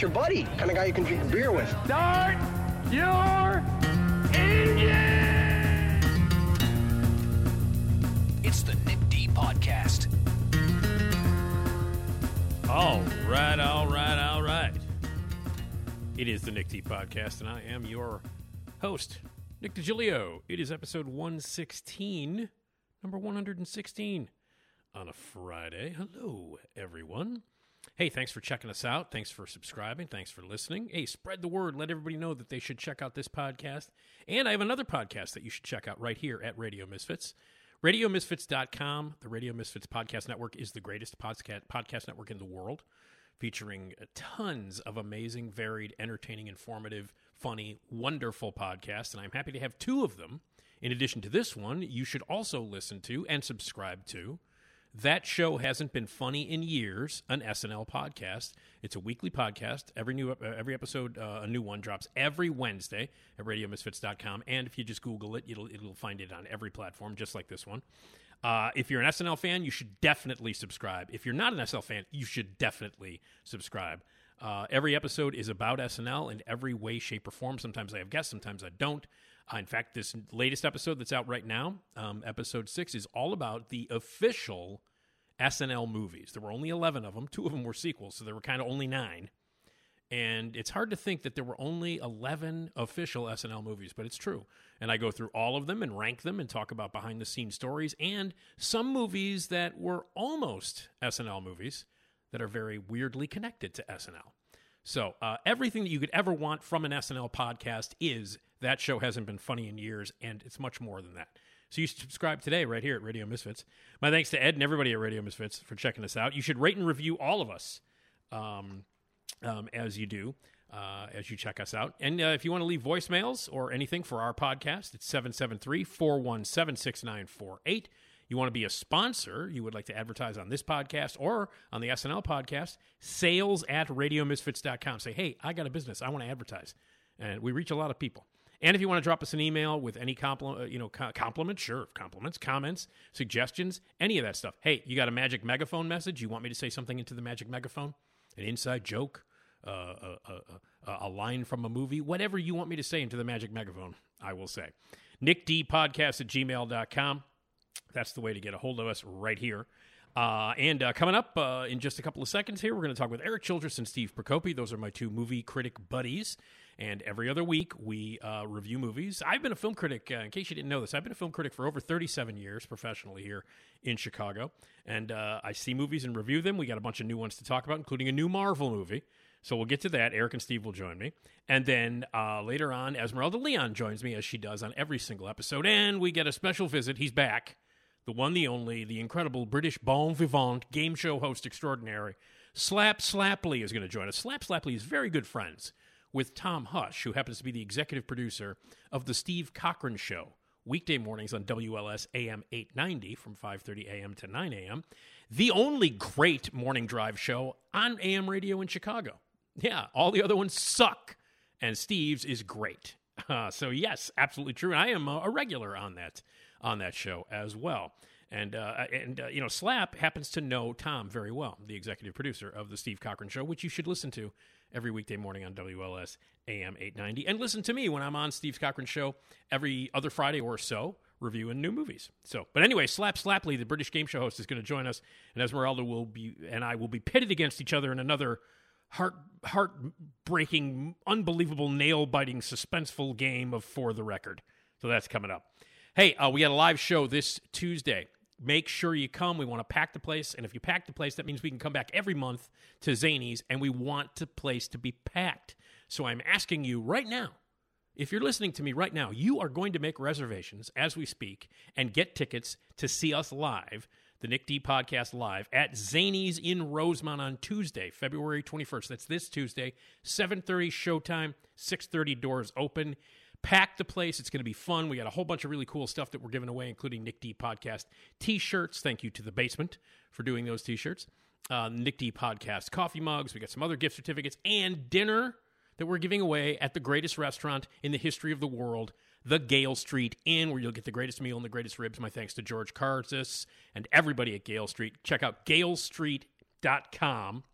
Gentlemen, your buddy. Kind of guy you can drink beer with. start your engine! It's the Nick D Podcast. All right, all right, all right. It is the Nick D Podcast, and I am your host, Nick DiGilio. It is episode 116, number 116 on a Friday. Hello, everyone. Hey, thanks for checking us out. Thanks for subscribing. Thanks for listening. Hey, spread the word. Let everybody know that they should check out this podcast. And I have another podcast that you should check out right here at Radio Misfits. RadioMisfits.com, the Radio Misfits Podcast Network, is the greatest podcast, podcast network in the world, featuring uh, tons of amazing, varied, entertaining, informative, funny, wonderful podcasts. And I'm happy to have two of them. In addition to this one, you should also listen to and subscribe to that show hasn't been funny in years. An SNL podcast. It's a weekly podcast. Every new uh, every episode, uh, a new one drops every Wednesday at RadioMisfits.com. And if you just Google it, it'll it'll find it on every platform, just like this one. Uh, if you're an SNL fan, you should definitely subscribe. If you're not an SNL fan, you should definitely subscribe. Uh, every episode is about SNL in every way, shape, or form. Sometimes I have guests, sometimes I don't. Uh, in fact, this latest episode that's out right now, um, episode six, is all about the official SNL movies. There were only 11 of them. Two of them were sequels, so there were kind of only nine. And it's hard to think that there were only 11 official SNL movies, but it's true. And I go through all of them and rank them and talk about behind the scenes stories and some movies that were almost SNL movies that are very weirdly connected to SNL. So, uh, everything that you could ever want from an SNL podcast is that show hasn't been funny in years, and it's much more than that. So, you should subscribe today right here at Radio Misfits. My thanks to Ed and everybody at Radio Misfits for checking us out. You should rate and review all of us um, um, as you do. Uh, as you check us out. And uh, if you want to leave voicemails or anything for our podcast, it's 773 417 6948. You want to be a sponsor, you would like to advertise on this podcast or on the SNL podcast, sales at radiomisfits.com. Say, hey, I got a business. I want to advertise. And we reach a lot of people. And if you want to drop us an email with any compliment, uh, you know, compliments, sure, compliments, comments, suggestions, any of that stuff. Hey, you got a magic megaphone message? You want me to say something into the magic megaphone? An inside joke? Uh, a, a, a, a line from a movie? Whatever you want me to say into the magic megaphone, I will say. NickDpodcast at gmail.com. That's the way to get a hold of us right here. Uh, and uh, coming up uh, in just a couple of seconds here, we're going to talk with Erik Childress and Steve Prokopy. Those are my two movie critic buddies. And every other week, we uh, review movies. I've been a film critic, uh, in case you didn't know this, I've been a film critic for over 37 years professionally here in Chicago. And uh, I see movies and review them. We got a bunch of new ones to talk about, including a new Marvel movie. So we'll get to that. Erik and Steve will join me. And then uh, later on, Esmeralda Leon joins me, as she does on every single episode. And we get a special visit. He's back the one, the only, the incredible British bon vivant game show host extraordinary, Slap Slapply is going to join us. Slap Slapply is very good friends with Tom Hush, who happens to be the executive producer of the Steve Cochran Show, weekday mornings on WLS AM 890 from 5:30 a.m. to 9 a.m. The only great morning drive show on AM radio in Chicago. Yeah, all the other ones suck, and Steve's is great. Uh, so yes, absolutely true. And I am a, regular on that on that show as well. And uh, and uh, you know, Slap happens to know Tom very well, the executive producer of the Steve Cochran Show, which you should listen to every weekday morning on WLS AM 890, and listen to me when I'm on Steve Cochran Show every other Friday or so, reviewing new movies. So, but anyway, Slap Slapply, the British game show host, is going to join us, and Esmeralda will be and I will be pitted against each other in another heart heartbreaking, unbelievable, nail biting, suspenseful game of For the Record. So that's coming up. Hey, uh, we got a live show this Tuesday. Make sure you come. We want to pack the place. And if you pack the place, that means we can come back every month to Zanies, and we want the place to be packed. So I'm asking you right now if you're listening to me right now, you are going to make reservations as we speak and get tickets to see us live the Nick D podcast live at Zanies in Rosemont on Tuesday, February 21st. That's this Tuesday, 7:30 showtime, 6:30 doors open. Pack the place. It's going to be fun. We got a whole bunch of really cool stuff that we're giving away, including Nick D podcast t-shirts. Thank you to the basement for doing those t-shirts. Uh, Nick D podcast coffee mugs. We got some other gift certificates and dinner that we're giving away at the greatest restaurant in the history of the world, the Gale Street Inn, where you'll get the greatest meal and the greatest ribs. My thanks to George Karzis and everybody at Gale Street. Check out galestreet.com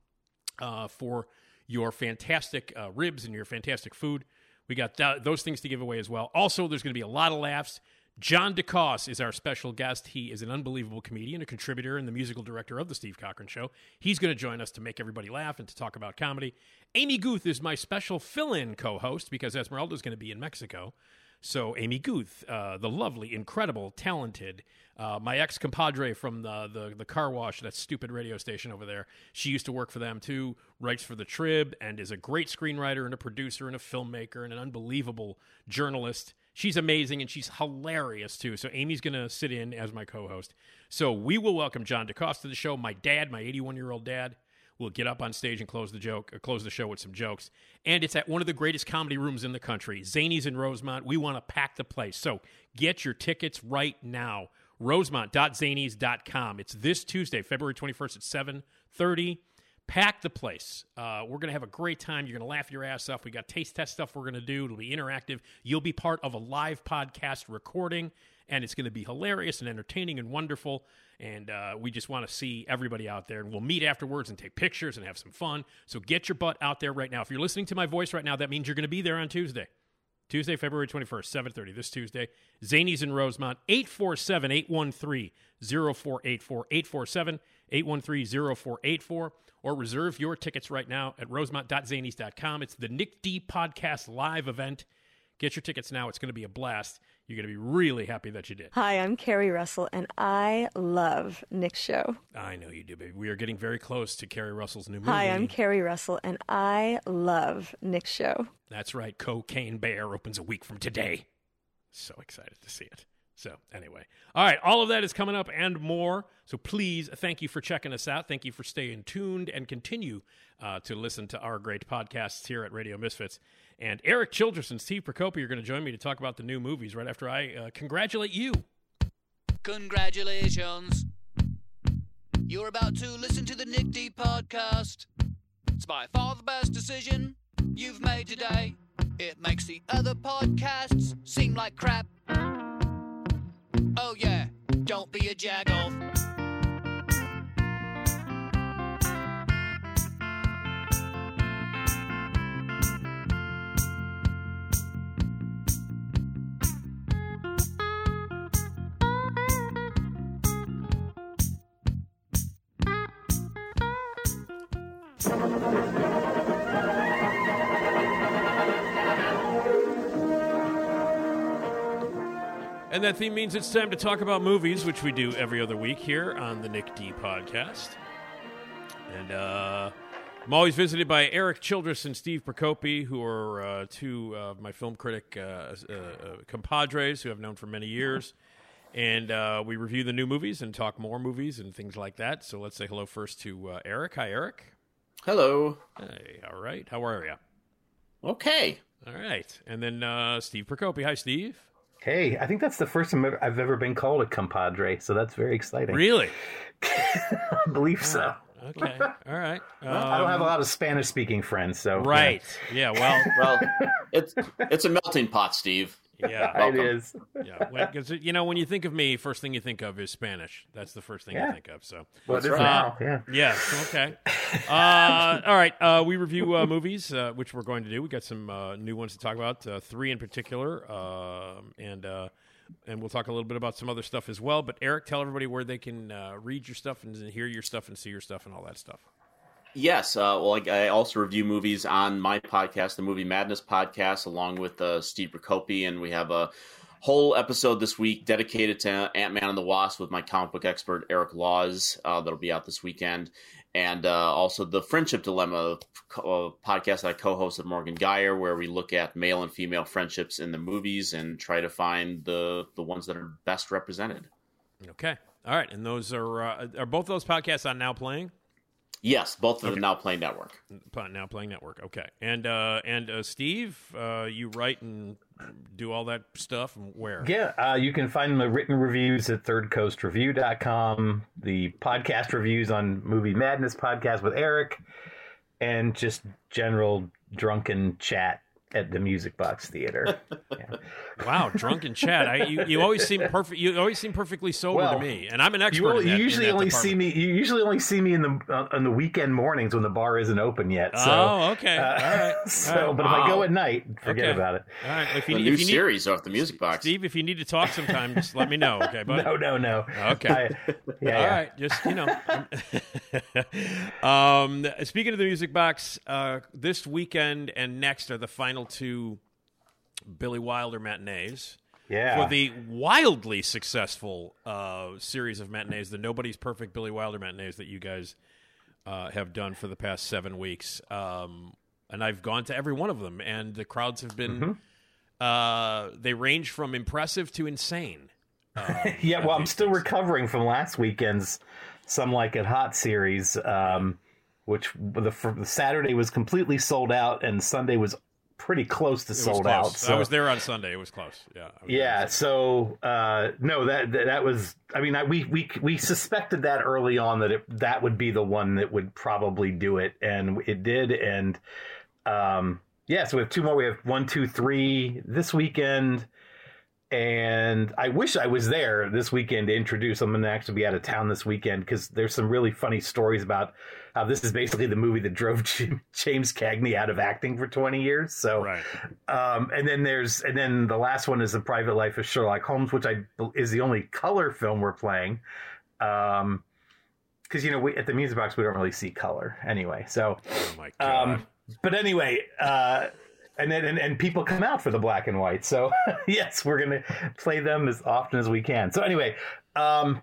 uh, for your fantastic uh, ribs and your fantastic food. We got th- those things to give away as well. Also, there's going to be a lot of laughs. John DeCoss is our special guest. He is an unbelievable comedian, a contributor, and the musical director of The Steve Cochran Show. He's going to join us to make everybody laugh and to talk about comedy. Amy Guth is my special fill in co host because Esmeralda is going to be in Mexico. So, Amy Guth, uh, the lovely, incredible, talented, uh, my ex compadre from the, the, the car wash, that stupid radio station over there. She used to work for them too, writes for the Trib, and is a great screenwriter and a producer and a filmmaker and an unbelievable journalist. She's amazing and she's hilarious too. So Amy's going to sit in as my co-host. So we will welcome John DeCosta to the show. My dad, my 81-year-old dad, will get up on stage and close the joke, or close the show with some jokes. And it's at one of the greatest comedy rooms in the country, Zanies in Rosemont. We want to pack the place. So get your tickets right now. Rosemont.zanies.com. It's this Tuesday, February 21st at 7:30 pack the place. Uh, we're going to have a great time. You're going to laugh your ass off. We got taste test stuff we're going to do. It'll be interactive. You'll be part of a live podcast recording, and it's going to be hilarious and entertaining and wonderful. And uh, we just want to see everybody out there, and we'll meet afterwards and take pictures and have some fun. So get your butt out there right now. If you're listening to my voice right now, that means you're going to be there on Tuesday. Tuesday, February 21st, 7.30, this Tuesday. Zanies in Rosemont, 847-813-0484, 847-813-0484, or reserve your tickets right now at rosemont.zanies.com. It's the Nick D Podcast live event. Get your tickets now. It's going to be a blast. You're going to be really happy that you did. Hi, I'm Keri Russell, and I love Nick's show. I know you do, baby. We are getting very close to Keri Russell's new movie. Hi, I'm Keri Russell, and I love Nick's show. That's right. Cocaine Bear opens a week from today. So excited to see it. So, anyway. All right. All of that is coming up and more. So, please, thank you for checking us out. Thank you for staying tuned and continue uh, to listen to our great podcasts here at Radio Misfits. And Erik Childress and Steve Prokopy are going to join me to talk about the new movies right after I uh, congratulate you. Congratulations. You're about to listen to the Nick D podcast. It's by far the best decision you've made today. It makes the other podcasts seem like crap. Oh, yeah, don't be a jagoff. And that theme means it's time to talk about movies, which we do every other week here on the Nick D podcast. And uh, I'm always visited by Erik Childress and Steve Prokopy, who are uh, two of my film critic uh, uh, uh, compadres who I've known for many years. And uh, we review the new movies and talk more movies and things like that. So let's say hello first to Erik. Hi, Erik. Hello. Hey, all right. How are you? Okay. All right. And then uh, Steve Prokopy. Hi, Steve. Hey, I think that's the first time I've- I've ever been called a compadre, so that's very exciting. Really? I believe so. Okay. All right. I don't have a Um, lot of Spanish speaking friends, so Right. Yeah. Well. Well, it's it's a melting pot, Steve. Yeah. yeah, it is. Yeah, because you know when you think of me, first thing you think of is Spanish. That's the first thing you think of. So Well, right. now. Yeah. yeah, okay. Uh, all right, uh, we review uh, movies, uh, which we're going to do. We got some uh, new ones to talk about, uh, three in particular, um and uh, and we'll talk a little bit about some other stuff as well. But Erik, tell everybody where they can uh, read your stuff and hear your stuff and see your stuff and all that stuff. Yes. Uh, well, I, I also review movies on my podcast, the Movie Madness podcast, along with uh, Steve Prokopy, and we have a whole episode this week dedicated to Ant Man and the Wasp with my comic book expert Eric Laws. Uh, that'll be out this weekend, and uh, also the Friendship Dilemma uh, podcast that I co-host with Morgan Geyer, where we look at male and female friendships in the movies and try to find the the ones that are best represented. Okay. All right, and those are uh, are both those podcasts on Now Playing? Yes, both of the Now Play Network. Pa- Now Playing Network. Okay, and uh, and uh, Steve, uh, you write and do all that stuff. and Where? Yeah, uh, you can find the written reviews at thirdcoastreview.com, the podcast reviews on Movie Madness podcast with Erik, and just general drunken chat at the Music Box Theater. Yeah. Wow, drunken chat. I, you, you always seem perfect. You always seem perfectly sober Well, to me, and I'm an expert. You, only, in that, you in usually that only department. see me. You usually only see me in the uh, on the weekend mornings when the bar isn't open yet. So, oh, okay. uh, all right. so, all right. but if I go at night, forget Okay. about it. All right. If you, The if new you need, series off the Music Box. Steve, if you need to talk sometime, just let me know. Okay, bud. No, no, no. Okay. I- yeah, All yeah. right, just you know. um, speaking of the music box, uh, this weekend and next are the final two Billy Wilder matinees Yeah. for the wildly successful uh, series of matinees, the Nobody's Perfect Billy Wilder matinees that you guys uh, have done for the past seven weeks. Um, and I've gone to every one of them, and the crowds have been. Mm-hmm. Uh, they range from impressive to insane. yeah, well, I'm still things. recovering from last weekend's Some Like It Hot series, um, which the, the Saturday was completely sold out, and Sunday was pretty close to It sold close. out. So. I was there on Sunday. It was close. Yeah. Was Yeah, so uh, no, that that was. I mean, I, we we we suspected that early on that it, that would be the one that would probably do it, and it did. And um, yeah, so we have two more. We have one, two, three this weekend, and I wish I was there this weekend to introduce. I'm going to actually be out of town this weekend because there's some really funny stories about how this is basically the movie that drove James Cagney out of acting for 20 years. So Right. um, and then there's and then the last one is the Private Life of Sherlock Holmes, which I is the only color film we're playing. Um, because you know we at the music box we don't really see color anyway. So, Oh my god. um, but anyway, uh, and then and, and people come out for the black and white. So yes, we're gonna play them as often as we can. So anyway, um,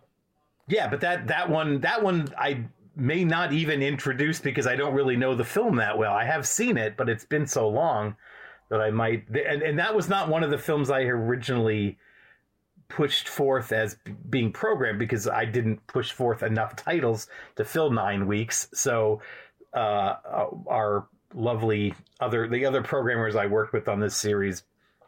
yeah, but that that one that one I may not even introduce because I don't really know the film that well. I have seen it, but it's been so long that I might and and that was not one of the films I originally pushed forth as b- being programmed because I didn't push forth enough titles to fill 9 weeks. So uh our lovely other the other programmers I worked with on this series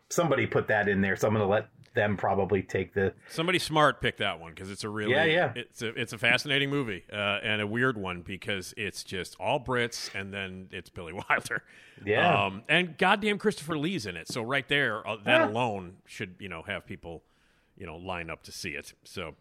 somebody put that in there so I'm going to let them probably take the Somebody smart picked that one because it's a really Yeah, yeah. it's a it's a fascinating movie uh, and a weird one because it's just all Brits and then it's Billy Wilder. Yeah. Um, and goddamn Christopher Lee's in it. So right there, uh, that Yeah. alone should you know have people you know line up to see it. So.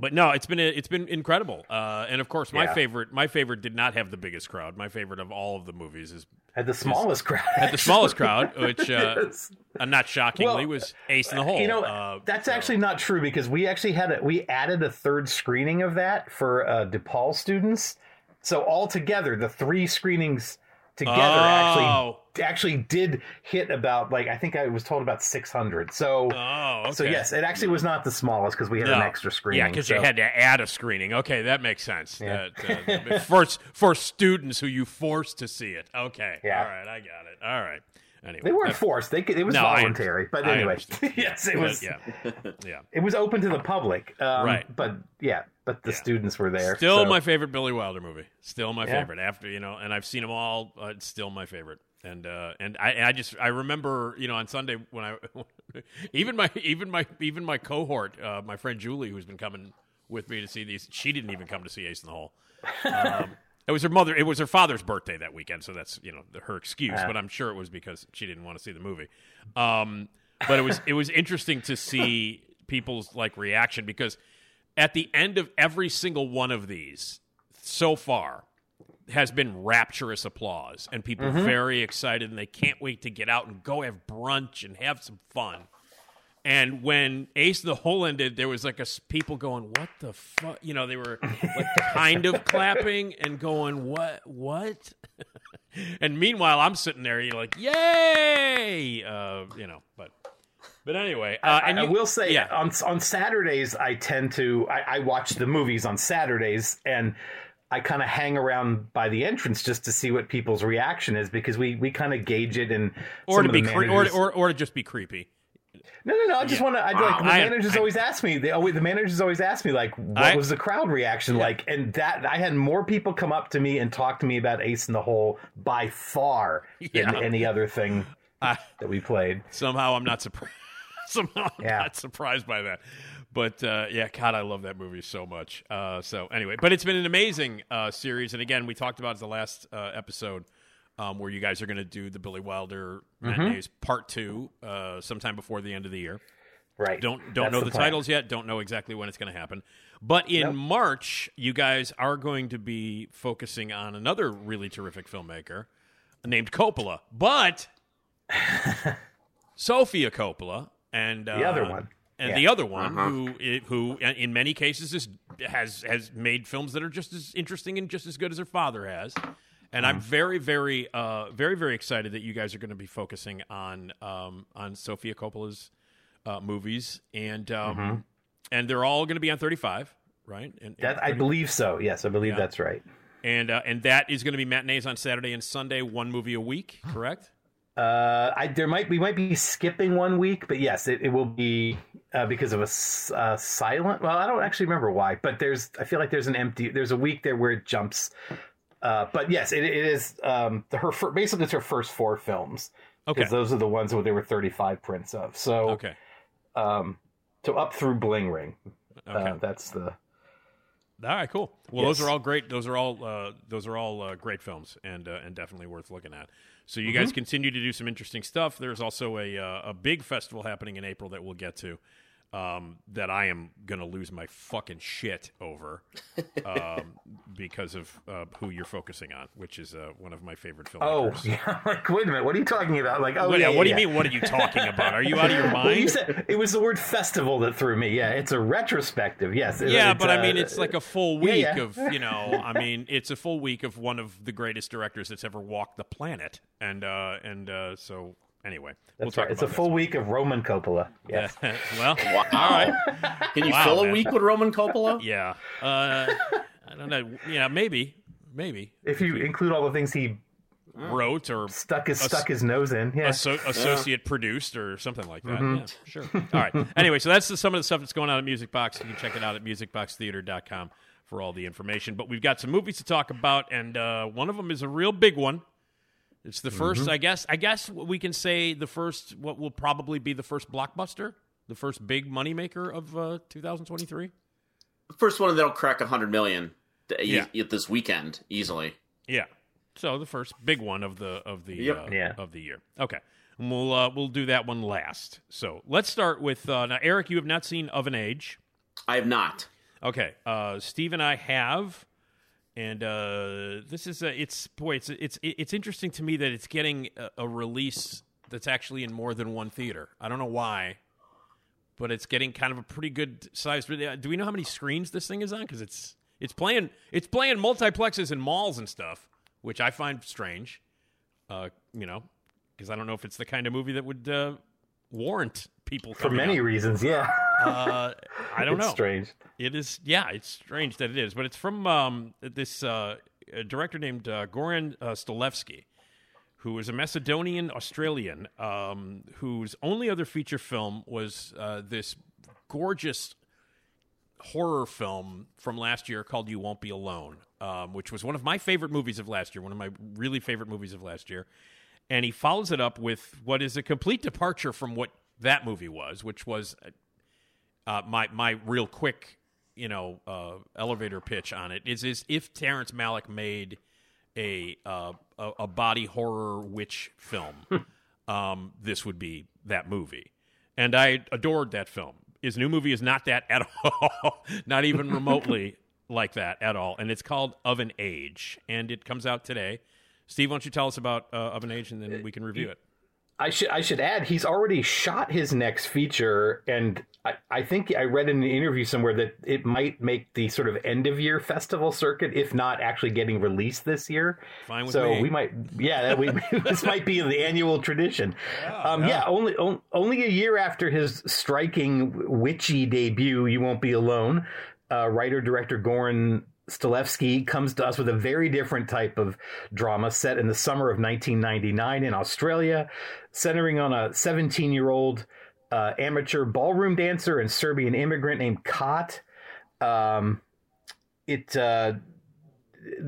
But no, it's been it's been incredible, uh, and of course, my Yeah. favorite my favorite did not have the biggest crowd. My favorite of all of the movies is at the smallest crowd had the smallest crowd, which uh, Yes. uh, not shockingly Well, was Ace in the Hole. You know, uh, that's actually not true because we actually had a, we added a third screening of that for uh, DePaul students. So altogether, the three screenings together Oh. actually actually did hit about like I think I was told about six hundred. So Oh, okay. so yes, it actually was not the smallest because we had an extra screening. Yeah, because so. you had to add a screening. Okay, that makes sense. Yeah. That, uh, for for students who you forced to see it. Okay, Yeah. all right, I got it. All right. Anyway, They weren't forced. They could, it was No, voluntary. But I anyway, yes, it but was. yeah, yeah. It was open to the public. Um, Right. But yeah, but the students were there. Still so- my favorite Billy Wilder movie. Still my Yeah. favorite. After you know, and I've seen them all. Uh, it's still my favorite. And uh, and I I just I remember you know on Sunday when I even my even my even my cohort uh, my friend Julie who's been coming with me to see these she didn't even come to see Ace in the Hole. Um, it was her mother. It was her father's birthday that weekend, so that's you know her excuse. But I'm sure it was because she didn't want to see the movie. Um, but it was it was interesting to see people's like reaction because at the end of every single one of these so far has been rapturous applause and people very excited and they can't wait to get out and go have brunch and have some fun. And when Ace the Hole ended, there was like a people going, "What the fuck?" You know, they were like kind of clapping and going, "What? What?" and meanwhile, I'm sitting there, you're like, "Yay!" Uh, you know, but but anyway, uh, and I, I you- will say yeah, on on Saturdays I tend to I, I watch the movies on Saturdays and I kind of hang around by the entrance just to see what people's reaction is because we we kind of gauge it and or to be cre- or, or or to just be creepy. No, no, no. I just Yeah. want to. I Wow. like the I- managers I- always ask me. They always the managers always ask me like, what I- was the crowd reaction like? And that I had more people come up to me and talk to me about Ace in the Hole by far Yeah. than any other thing that we played. somehow I'm not surprised. somehow I'm Yeah. not surprised by that. But uh, yeah, God, I love that movie so much. Uh, so anyway, but it's been an amazing uh, series, and again, we talked about it the last uh, episode um, where you guys are going to do the Billy Wilder Mm-hmm. matinees part two uh, sometime before the end of the year. Right. Don't don't That's know the, plan. titles yet. Don't know exactly when it's going to happen. But in Nope. March, you guys are going to be focusing on another really terrific filmmaker named Coppola, but Sofia Coppola and uh, The other one. And Yeah. the other one Uh-huh. who who in many cases is has has made films that are just as interesting and just as good as her father has. And Mm-hmm. I'm very, very, uh, very, very excited that you guys are going to be focusing on um, on Sofia Coppola's uh, movies, and um, and they're all going to be on 35, right? And, and Mm-hmm. I believe so. Yes, I believe Yeah. that's right. and uh, and that is going to be matinees on Saturday and Sunday, one movie a week, correct? Uh, I there might we might be skipping one week, but yes, it, it will be uh, because of a uh, silent. Well, I don't actually remember why, but there's I feel like there's an empty. There's a week there where it jumps. Uh, but yes, it, it is um, the, her basically it's her first four films Okay, because those are the ones where there were 35 prints of. So okay, um, so up through Bling Ring, okay. uh, that's the All right, cool. Well, those are all great. Those are all uh, those are all uh, great films, and uh, and definitely worth looking at. So you Mm-hmm. guys continue to do some interesting stuff. There's also a uh, a big festival happening in April that we'll get to. Um, that I am gonna lose my fucking shit over, um, because of uh, who you're focusing on, which is uh, one of my favorite films. oh yeah. Like wait a minute, what are you talking about? Like oh What, yeah, what do you mean? What are you talking about? Are you out of your Well, you mind? said it was the word festival that threw me. Yeah, it's a retrospective. Yes. it- Yeah, but I uh, mean, it's like a full yeah, week yeah. of you know. I mean, it's a full week of one of the greatest directors that's ever walked the planet, and uh, and uh, so anyway, we'll That's talk right. It's a full week of Roman Coppola. that. Yes. well, Wow. all right, Can you Wow, fill man. a week with Roman Coppola? yeah. Uh, I don't know. Yeah, maybe, maybe if you include all the things he wrote or stuck his Ass- stuck his nose in, yeah. asso- associate produced or something like that. Mm-hmm. Yeah, sure. All right. Anyway, so that's the, some of the stuff that's going on at Music Box. You can check it out at musicboxtheater.com for all the information. But we've got some movies to talk about, and uh, one of them is a real big one. It's the 1st Mm-hmm. I guess. I guess we can say the first, what will probably be the first blockbuster, the first big moneymaker of uh, 2023. The first one that'll crack 100 million Yeah. at this weekend easily. Yeah. So the first big one of the of the Yep. uh, Yeah. of the year. Okay. And we'll uh, we'll do that one last. So let's start with uh, now. Erik, you have not seen Of an Age. I have not. Okay. Uh, Steve and I have, and uh, this is a, it's boy, it's it's it's interesting to me that it's getting a, a release that's actually in more than one theater. I don't know why, but it's getting kind of a pretty good size. Do we know how many screens this thing is on? Because it's it's playing it's playing multiplexes and malls and stuff, which I find strange. Uh, you know, because I don't know if it's the kind of movie that would uh, warrant people For many reasons, yeah. Uh, I don't it's know. strange. It is, yeah, it's strange that it is, but it's from um, this uh, a director named uh, Goran uh, Stolevski, who is a Macedonian Australian, um, whose only other feature film was uh, this gorgeous horror film from last year called You Won't Be Alone, um, which was one of my favorite movies of last year, one of my really favorite movies of last year. And he follows it up with what is a complete departure from what that movie was, which was uh, my my real quick, you know, uh, elevator pitch on it is is if Terrence Malick made a uh, a, a body horror witch film, um, this would be that movie, and I adored that film. His new movie is not that at all, not even remotely like that at all, and it's called Of an Age, and it comes out today. Steve, why don't you tell us about uh, Of an Age, and then we can review it. I should I should add he's already shot his next feature, and I, I think I read in an interview somewhere that it might make the sort of end of year festival circuit, if not actually getting released this year. Fine with so me. we might, yeah, that we, this might be the annual tradition. um, yeah, only on, only a year after his striking witchy debut, "You Won't Be Alone," uh, writer director Goran Stolevski comes to us with a very different type of drama set in the summer of 1999 in Australia, centering on a 17 year old uh, amateur ballroom dancer and Serbian immigrant named Kat. Um, it uh,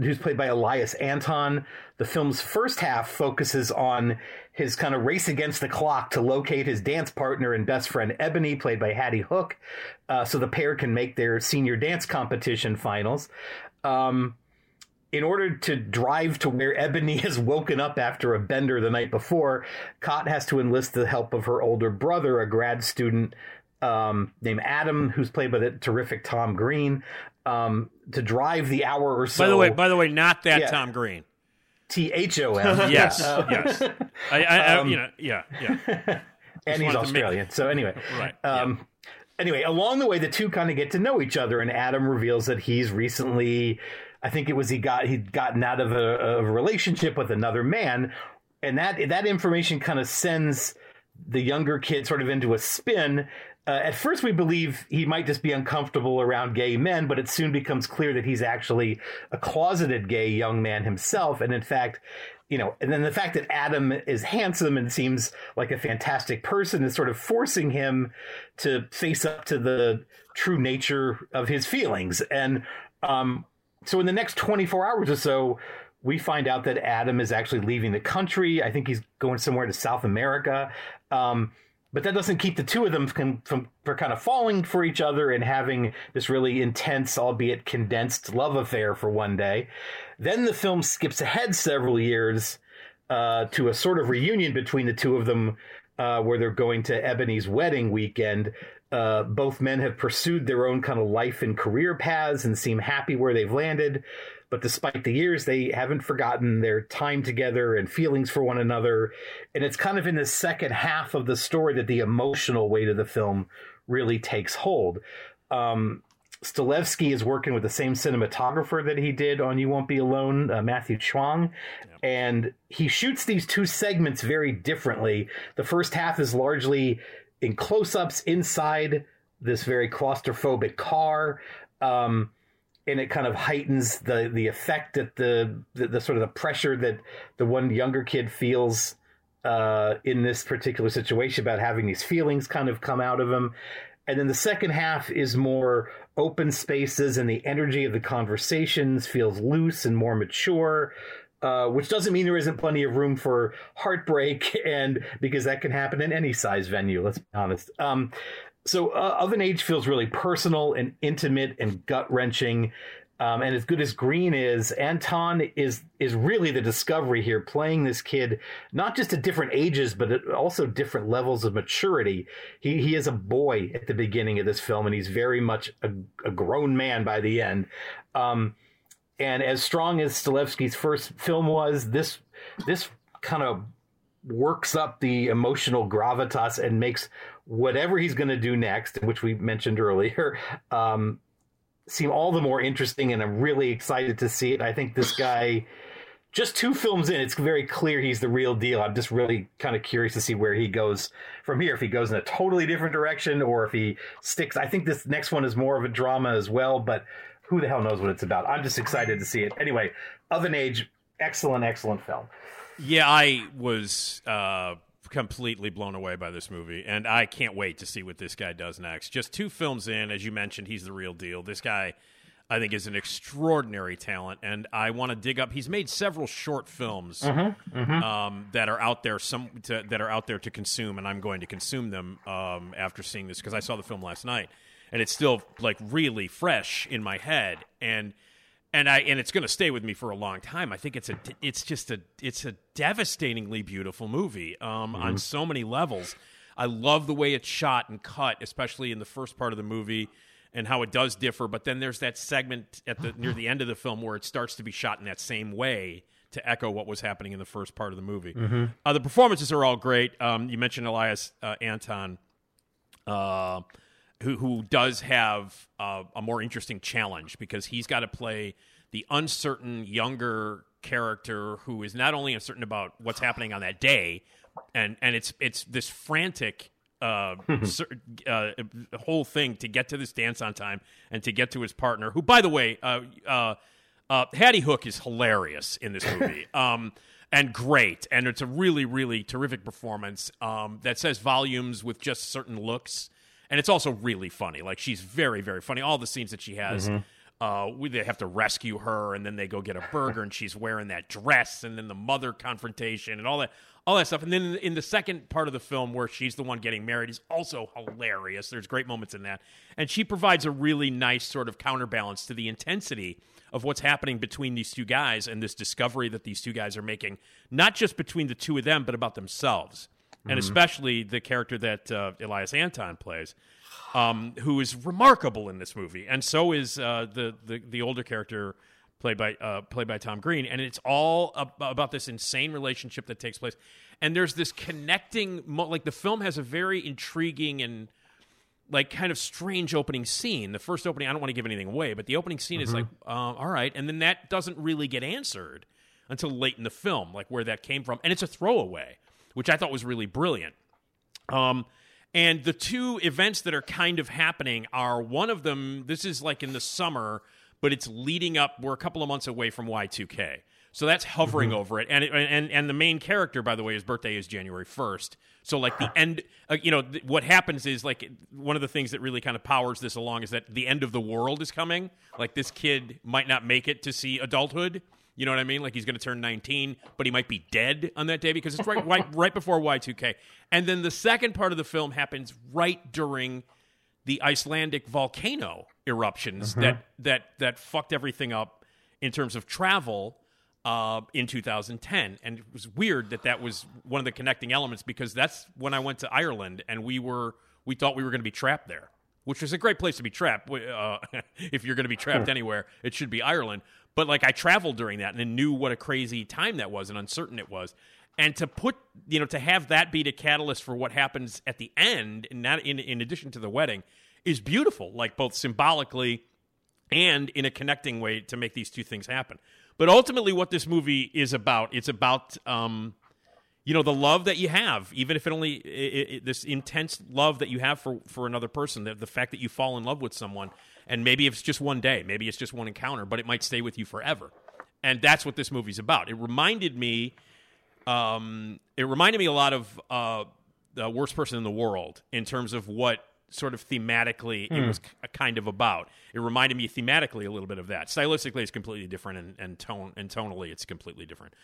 who's played by Elias Anton. The film's first half focuses on his kind of race against the clock to locate his dance partner and best friend Ebony, played by Hattie Hook, uh, so the pair can make their senior dance competition finals. Um, in order to drive to where Ebony has woken up after a bender the night before, Kot has to enlist the help of her older brother, a grad student um, named Adam, who's played by the terrific Thom Green, um, to drive the hour or so. By the way, by the way, not that Yeah. Tom Green. T H O M. Yes, yes. I, I, I Um, you know, yeah, yeah. and he's wanted to make- Australian. So anyway, Right, Um, Anyway, along the way, the two kind of get to know each other, and Adam reveals that he's recently, I think it was he got he'd gotten out of a, of a relationship with another man, and that that information kind of sends the younger kid sort of into a spin. Uh, at first, we believe he might just be uncomfortable around gay men, but it soon becomes clear that he's actually a closeted gay young man himself. And in fact, you know, and then the fact that Adam is handsome and seems like a fantastic person is sort of forcing him to face up to the true nature of his feelings. And um, so in the next 24 hours or so, we find out that Adam is actually leaving the country. I think he's going somewhere to South America. Um, but that doesn't keep the two of them from, from for kind of falling for each other and having this really intense, albeit condensed, love affair for one day. Then the film skips ahead several years uh, to a sort of reunion between the two of them, uh, where they're going to Ebony's wedding weekend. Uh, both men have pursued their own kind of life and career paths and seem happy where they've landed. But despite the years, they haven't forgotten their time together and feelings for one another. And it's kind of in the second half of the story that the emotional weight of the film really takes hold. Um, Stolevski is working with the same cinematographer that he did on You Won't Be Alone, uh, Matthew Chuang, and he shoots these two segments very differently. The first half is largely in close ups inside this very claustrophobic car. Um, and it kind of heightens the the effect that the, the the sort of the pressure that the one younger kid feels uh, in this particular situation about having these feelings kind of come out of him. And then the second half is more open spaces, and the energy of the conversations feels loose and more mature. Uh, which doesn't mean there isn't plenty of room for heartbreak, and because that can happen in any size venue. Let's be honest. Um, so, uh, of an age feels really personal and intimate and gut wrenching. Um, and as good as Green is, Anton is is really the discovery here, playing this kid not just at different ages, but at also different levels of maturity. He he is a boy at the beginning of this film, and he's very much a, a grown man by the end. Um, and as strong as Stolevski's first film was, this this kind of works up the emotional gravitas and makes whatever he's going to do next, which we mentioned earlier, um, seem all the more interesting. And I'm really excited to see it. I think this guy, just two films in, it's very clear he's the real deal. I'm just really kind of curious to see where he goes from here. If he goes in a totally different direction or if he sticks. I think this next one is more of a drama as well, but who the hell knows what it's about? I'm just excited to see it. Anyway, of an age, excellent, excellent film. Yeah, I was uh, completely blown away by this movie, and I can't wait to see what this guy does next. Just two films in, as you mentioned, he's the real deal. This guy, I think, is an extraordinary talent, and I want to dig up. He's made several short films Um, that are out there, some to, that are out there to consume, and I'm going to consume them um, after seeing this because I saw the film last night, and it's still like really fresh in my head, and and I and it's going to stay with me for a long time. I think it's a it's just a it's a devastatingly beautiful movie um, on so many levels. I love the way it's shot and cut, especially in the first part of the movie, and how it does differ. But then there's that segment at the near the end of the film where it starts to be shot in that same way to echo what was happening in the first part of the movie. Uh, the performances are all great. Um, you mentioned Elias uh, Anton uh, who who does have uh, a more interesting challenge because he's got to play the uncertain younger character who is not only uncertain about what's happening on that day, and and it's it's this frantic. Uh, uh, whole thing to get to this dance on time and to get to his partner, who, by the way, uh, uh, uh, Hattie Hook is hilarious in this movie. um, and great, and it's a really, really terrific performance um, that says volumes with just certain looks, and it's also really funny. Like she's very, very funny. All the scenes that she has. Uh, we, they have to rescue her, and then they go get a burger, and she's wearing that dress, and then the mother confrontation, and all that, all that stuff. And then in, in the second part of the film, where she's the one getting married, is also hilarious. There's great moments in that, and she provides a really nice sort of counterbalance to the intensity of what's happening between these two guys and this discovery that these two guys are making, not just between the two of them, but about themselves, and especially the character that uh, Elias Anton plays um, who is remarkable in this movie, and so is uh, the, the the older character played by uh, played by Thom Green, and it's all ab- about this insane relationship that takes place, and there's this connecting, mo- like the film has a very intriguing and like kind of strange opening scene. The first opening, I don't want to give anything away, but the opening scene is like, um, all right, and then that doesn't really get answered until late in the film, like where that came from, and it's a throwaway, which I thought was really brilliant. Um, and the two events that are kind of happening are one of them, this is like in the summer, but it's leading up, we're a couple of months away from Y2K. So that's hovering over it. And, it, and and the main character, by the way, his birthday is January 1st. So, like, the end, uh, you know, th- what happens is, like, one of the things that really kind of powers this along is that the end of the world is coming. Like, this kid might not make it to see adulthood. You know what I mean? Like he's going to turn 19, but he might be dead on that day because it's right, right, right before Y2K. And then the second part of the film happens right during the Icelandic volcano eruptions that that that fucked everything up in terms of travel uh, in 2010. And it was weird that that was one of the connecting elements because that's when I went to Ireland and we were we thought we were going to be trapped there, which is a great place to be trapped. Uh, if you're going to be trapped anywhere, it should be Ireland. But like I traveled during that and knew what a crazy time that was and uncertain it was. And to put, you know, to have that be the catalyst for what happens at the end, and not in in addition to the wedding, is beautiful. Like both symbolically and in a connecting way to make these two things happen. But ultimately, what this movie is about, it's about, um, you know, the love that you have, even if it only i i this intense love that you have for for another person, the, the fact that you fall in love with someone, and maybe it's just one day, maybe it's just one encounter, but it might stay with you forever, and that's what this movie's about. It reminded me, um, it reminded me a lot of uh, the worst person in the world in terms of what sort of thematically it was k- kind of about. It reminded me thematically a little bit of that. Stylistically, it's completely different, and, and tone and tonally, it's completely different.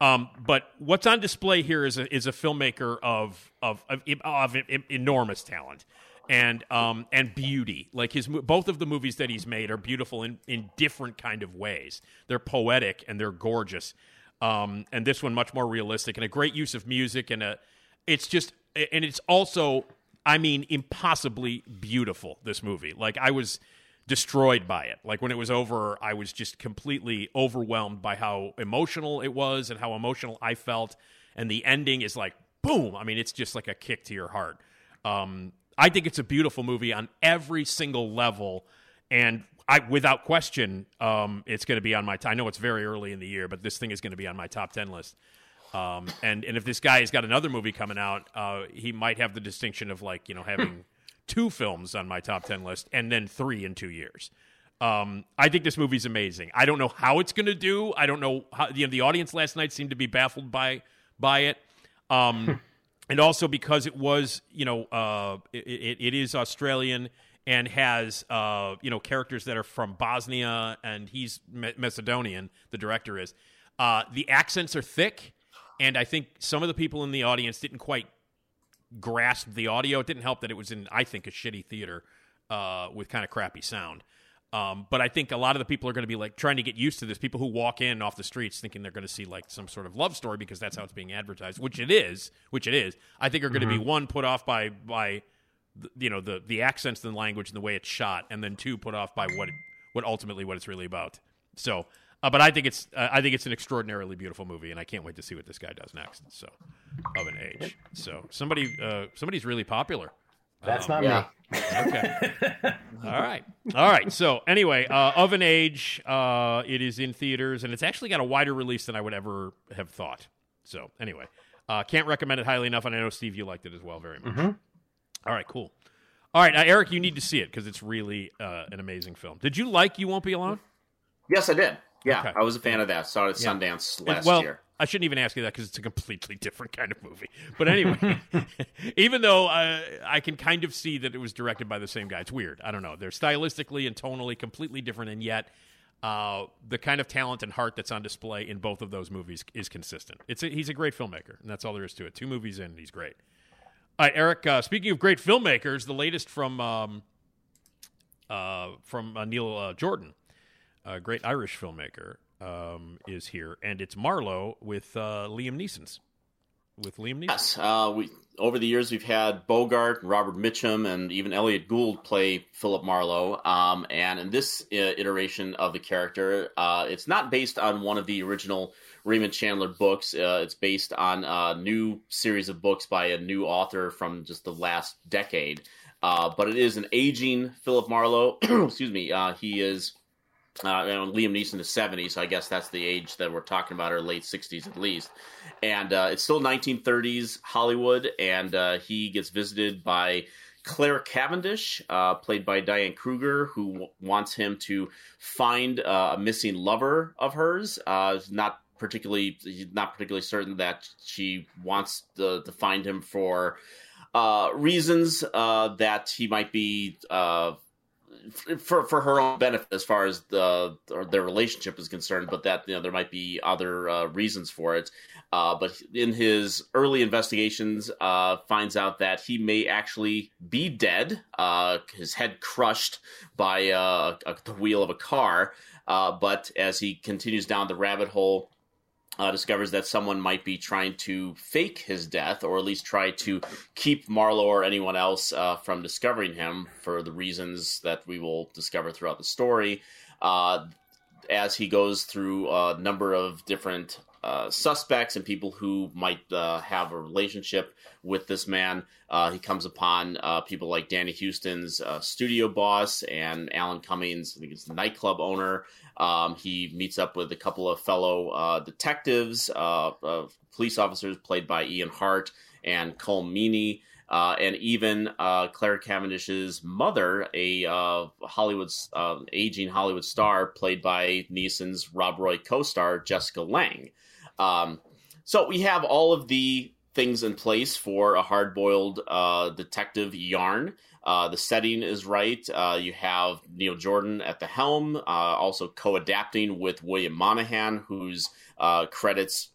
Um, but what's on display here is a, is a filmmaker of of, of, of enormous talent and um, and beauty. Like his both of the movies that he's made are beautiful in, in different kind of ways. They're poetic and they're gorgeous. Um, and this one much more realistic and a great use of music and a it's just and it's also I mean impossibly beautiful this movie. Like I was destroyed by it. Like when it was over, I was just completely overwhelmed by how emotional it was and how emotional I felt. And the ending is like boom. I mean, it's just like a kick to your heart. Um, I think it's a beautiful movie on every single level, and I, without question, um, it's going to be on my. T- I know it's very early in the year, but this thing is going to be on my top ten list. Um, and and if this guy has got another movie coming out, uh, he might have the distinction of like you know having two films on my top ten list and then three in two years. Um, I think this movie's amazing. I don't know how it's going to do. I don't know how you know, the audience last night seemed to be baffled by by it. Um, and also because it was, you know, uh, it, it, it is Australian and has, uh, you know, characters that are from Bosnia and he's Ma- Macedonian. The director is. Uh, the accents are thick, and I think some of the people in the audience didn't quite grasp the audio. It didn't help that it was in, I think, a shitty theater uh, with kind of crappy sound. Um, but I think a lot of the people are going to be like trying to get used to this. People who walk in off the streets thinking they're going to see like some sort of love story because that's how it's being advertised, which it is, which it is. I think are going to be one put off by by the, you know the the accents and the language and the way it's shot, and then two put off by what it, what ultimately what it's really about. So, uh, but I think it's uh, I think it's an extraordinarily beautiful movie, and I can't wait to see what this guy does next. So, of an age. So somebody uh, somebody's really popular. That's not Yeah. me. Okay. All right. All right. So anyway, uh, of an age, uh, it is in theaters, and it's actually got a wider release than I would ever have thought. So anyway, uh, can't recommend it highly enough, and I know Steve, you liked it as well very much. All right. Cool. All right, uh, Erik, you need to see it because it's really uh, an amazing film. Did you like You Won't Be Alone? Yes, I did. Yeah, Okay. I was a fan of that. Saw it at Yeah. Sundance It- last well, year. I shouldn't even ask you that because it's a completely different kind of movie. But anyway, even though uh, I can kind of see that it was directed by the same guy, it's weird. I don't know. They're stylistically and tonally completely different, and yet uh, the kind of talent and heart that's on display in both of those movies is consistent. It's a, he's a great filmmaker, and that's all there is to it. Two movies in, and he's great. All right, Erik. Uh, speaking of great filmmakers, the latest from um, uh, from uh, Neil uh, Jordan, a great Irish filmmaker, um, is here, and it's Marlowe with uh, Liam Neeson's. With Liam Neeson. Yes, uh, we over the years we've had Bogart, Robert Mitchum, and even Elliott Gould play Philip Marlowe. Um, and in this uh, iteration of the character, uh, it's not based on one of the original Raymond Chandler books. Uh, it's based on a new series of books by a new author from just the last decade. Uh, but it is an aging Philip Marlowe. Excuse me. Uh, he is. Uh, and Liam Neeson is 70, so I guess that's the age that we're talking about, or late 60s at least. And uh, it's still 1930s Hollywood, and uh, he gets visited by Claire Cavendish, uh, played by Diane Kruger, who w- wants him to find uh, a missing lover of hers. Uh, not particularly, not particularly certain that she wants to, to find him for reasons that he might be for for her own benefit as far as the their relationship is concerned, but that you know there might be other uh, reasons for it. Uh, but in his early investigations, uh, finds out that he may actually be dead, uh, his head crushed by uh, a, the wheel of a car. Uh, but as he continues down the rabbit hole, uh, discovers that someone might be trying to fake his death, or at least try to keep Marlowe or anyone else uh, from discovering him for the reasons that we will discover throughout the story. Uh, as he goes through a number of different uh, suspects and people who might uh, have a relationship with this man, uh, he comes upon people like Danny Huston's studio boss and Alan Cummings, I think it's the nightclub owner, um, he meets up with a couple of fellow uh, detectives, uh, police officers played by Ian Hart and Colm Meaney. Uh, and even uh, Claire Cavendish's mother, a uh, Hollywood aging Hollywood star, played by Neeson's Rob Roy co-star Jessica Lange. Um, so we have all of the things in place for a hard-boiled detective yarn. Uh, the setting is right. Uh, you have Neil Jordan at the helm, uh, also co-adapting with William Monahan, whose uh, credits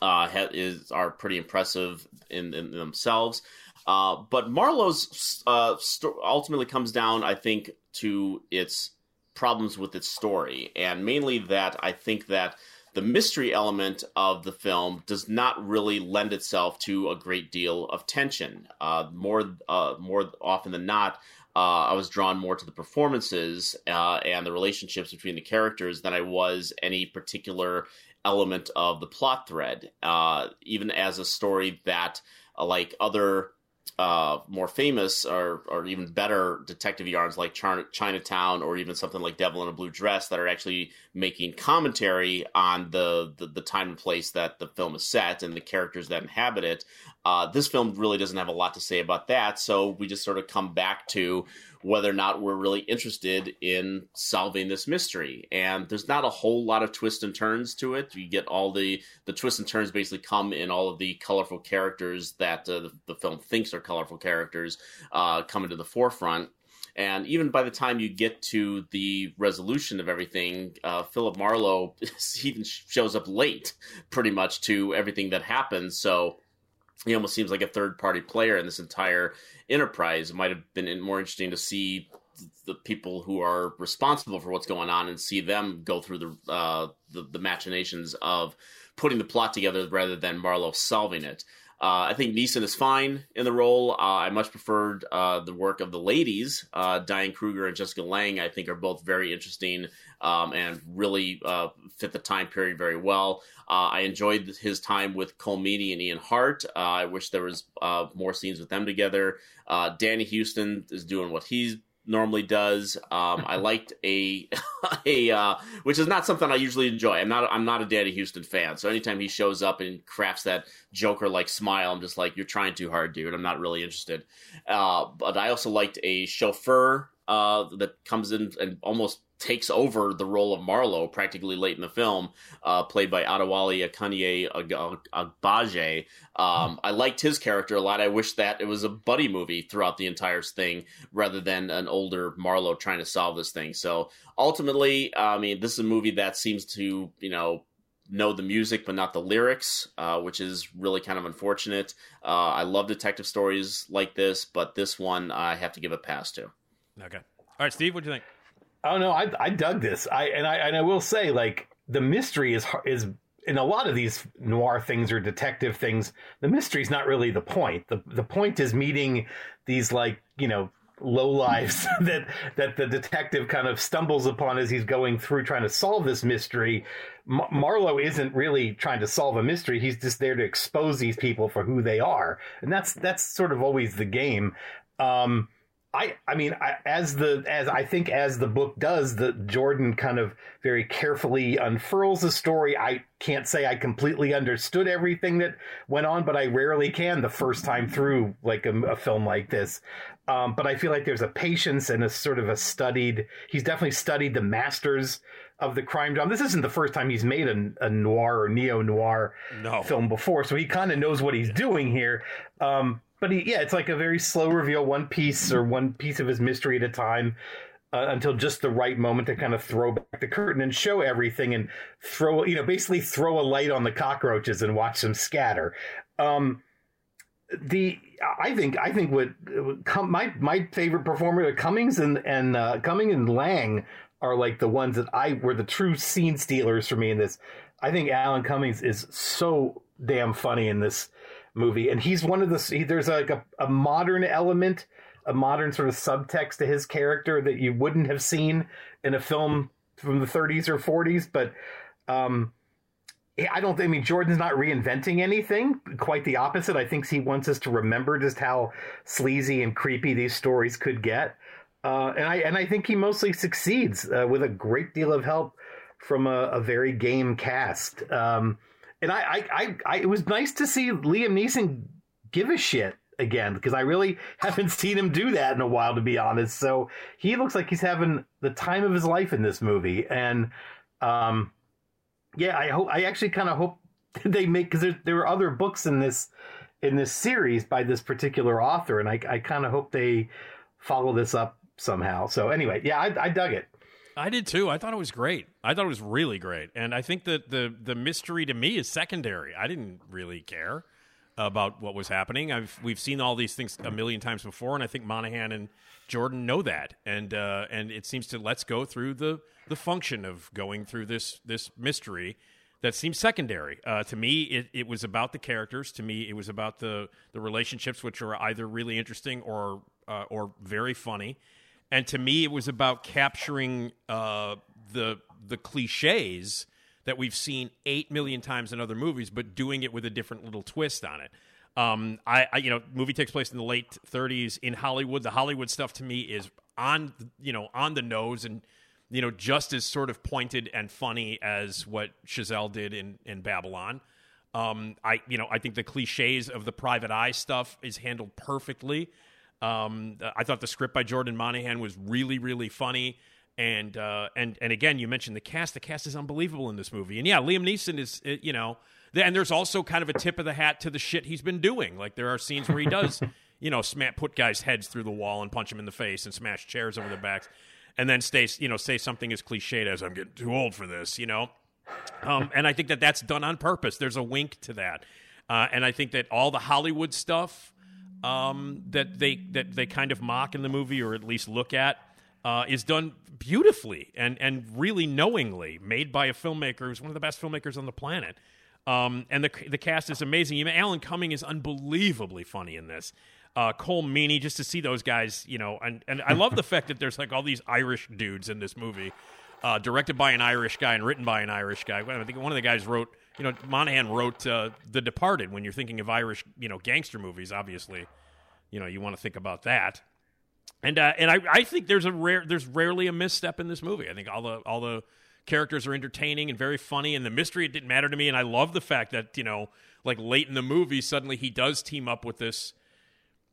uh, ha- is are pretty impressive in, in themselves. Uh, but Marlowe's st- ultimately comes down, I think, to its problems with its story, and mainly that I think that the mystery element of the film does not really lend itself to a great deal of tension. Uh, more, uh, more often than not, uh, I was drawn more to the performances uh, and the relationships between the characters than I was any particular element of the plot thread. Uh, even as a story that, uh, like other uh, more famous or, or even better detective yarns like Char- Chinatown or even something like Devil in a Blue Dress that are actually making commentary on the, the, the time and place that the film is set and the characters that inhabit it. Uh, this film really doesn't have a lot to say about that, so we just sort of come back to whether or not we're really interested in solving this mystery. And there's not a whole lot of twists and turns to it. You get all the the twists and turns basically come in all of the colorful characters that uh, the, the, film thinks are colorful characters uh, coming to the forefront. And even by the time you get to the resolution of everything, uh, Philip Marlowe even shows up late, pretty much to everything that happens. So he almost seems like a third party player in this entire enterprise. It might have been more interesting to see the people who are responsible for what's going on and see them go through the uh, the, the, machinations of putting the plot together rather than Marlowe solving it. Uh, I think Neeson is fine in the role. Uh, I much preferred uh, the work of the ladies, uh, Diane Kruger and Jessica Lange. I think are both very interesting um, and really uh, fit the time period very well. Uh, I enjoyed his time with Colm Meaney and Ian Hart. I wish there was more scenes with them together. Danny Huston is doing what he's normally does. Um, I liked a a uh, which is not something I usually enjoy. I'm not I'm not a Danny Huston fan, so anytime he shows up and crafts that Joker like smile, I'm just like you're trying too hard, dude. I'm not really interested. Uh, but I also liked a chauffeur uh, that comes in and almost takes over the role of Marlowe practically late in the film, uh, played by Adewale Akunye Agbaje. Um, I liked his character a lot. I wish that it was a buddy movie throughout the entire thing rather than an older Marlowe trying to solve this thing. So ultimately, I mean, this is a movie that seems to, you know, know the music but not the lyrics, uh, which is really kind of unfortunate. Uh, I love detective stories like this, but this one I have to give a pass to. Okay. All right, Steve, what do you think? Oh no, I I dug this. I and I and I will say like the mystery is is in a lot of these noir things or detective things, the mystery is not really the point. The the point is meeting these like, you know, low lives that that the detective kind of stumbles upon as he's going through trying to solve this mystery. M- Marlowe isn't really trying to solve a mystery. He's just there to expose these people for who they are. And that's that's sort of always the game. Um I, I mean, I, as the as I think as the book does, the Jordan kind of very carefully unfurls the story. I can't say I completely understood everything that went on, but I rarely can the first time through like a, a film like this. Um, but I feel like there's a patience and a sort of a studied. He's definitely studied the masters of the crime drama. This isn't the first time he's made a, a noir or neo noir No. film before, so he kind of knows what he's doing here. Um, but he, yeah, it's like a very slow reveal, one piece or one piece of his mystery at a time, uh, until just the right moment to kind of throw back the curtain and show everything and throw, you know, basically throw a light on the cockroaches and watch them scatter. Um, the I think I think what come my my favorite performer Cummings and and uh, and Lange are like the ones that I were the true scene stealers for me in this. I think Alan Cummings is so damn funny in this movie, and he's one of the he, there's like a, a modern element, a modern sort of subtext to his character that you wouldn't have seen in a film from the 30s or 40s, but. Um, I don't. I mean, Jordan's not reinventing anything. Quite the opposite. I think he wants us to remember just how sleazy and creepy these stories could get, uh, and I and I think he mostly succeeds uh, with a great deal of help from a, a very game cast. Um, and I, I, I, I, it was nice to see Liam Neeson give a shit again because I really haven't seen him do that in a while, to be honest. So he looks like he's having the time of his life in this movie, and um, yeah, I hope I actually kind of hope they make because there there are other books in this in this series by this particular author, and I I kind of hope they follow this up somehow. So anyway, yeah, I, I dug it. I did too. I thought it was great. I thought it was really great, and I think that the the mystery to me is secondary. I didn't really care about what was happening. I've we've seen all these things a million times before, and I think Monahan and Jordan know that, and uh, and it seems to let's go through the the function of going through this this mystery that seems secondary uh, to me. It, it was about the characters. To me, it was about the the relationships, which are either really interesting or uh, or very funny. And to me, it was about capturing uh, the the cliches that we've seen eight million times in other movies, but doing it with a different little twist on it. Um, I, I, you know, movie takes place in the late 30s in Hollywood. The Hollywood stuff to me is on, you know, on the nose and, you know, just as sort of pointed and funny as what Chazelle did in in Babylon. Um, I, you know, I think the cliches of the private eye stuff is handled perfectly. Um, I thought the script by Jordan Monahan was really, really funny. And uh, and and again, you mentioned the cast. The cast is unbelievable in this movie. And yeah, Liam Neeson is, uh, you know, and there's also kind of a tip of the hat to the shit he's been doing. Like there are scenes where he does, you know, sma put guys' heads through the wall and punch them in the face and smash chairs over their backs, and then stay, you know, say something as cliched as "I'm getting too old for this," you know. Um, and I think that that's done on purpose. There's a wink to that, uh, and I think that all the Hollywood stuff um, that they that they kind of mock in the movie, or at least look at, uh, is done beautifully and and really knowingly, made by a filmmaker who's one of the best filmmakers on the planet. Um, and the the cast is amazing. Even Alan Cumming is unbelievably funny in this. Uh, Colm Meaney, just to see those guys, you know, and, and I love the fact that there's like all these Irish dudes in this movie, uh, directed by an Irish guy and written by an Irish guy. I think one of the guys wrote, you know, Monahan wrote uh, The Departed. When you're thinking of Irish, you know, gangster movies, obviously, you know, you want to think about that. And uh, and I, I think there's a rare there's rarely a misstep in this movie. I think all the all the characters are entertaining and very funny, and the mystery it didn't matter to me. And I love the fact that you know, like late in the movie, suddenly he does team up with this,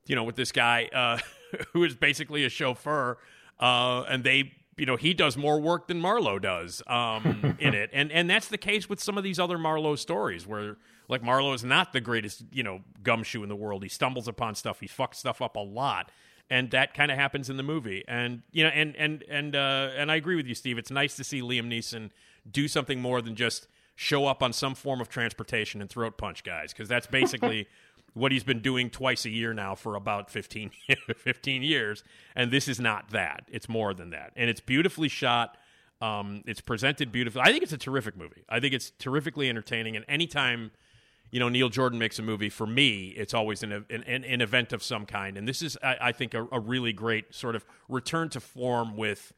you know, with this guy uh, who is basically a chauffeur. uh, and they you know he does more work than Marlowe does um, in it, and and that's the case with some of these other Marlowe stories where like Marlowe is not the greatest you know gumshoe in the world. He stumbles upon stuff, he fucks stuff up a lot, and that kind of happens in the movie. And you know, and and and uh, and I agree with you, Steve. It's nice to see Liam Neeson do something more than just show up on some form of transportation and throat punch guys, because that's basically. what he's been doing twice a year now for about 15, 15 years. And this is not that. It's more than that. And it's beautifully shot. Um, it's presented beautifully. I think it's a terrific movie. I think it's terrifically entertaining. And anytime, you know, Neil Jordan makes a movie, for me, it's always an, an, an event of some kind. And this is, I, I think, a, a really great sort of return to form with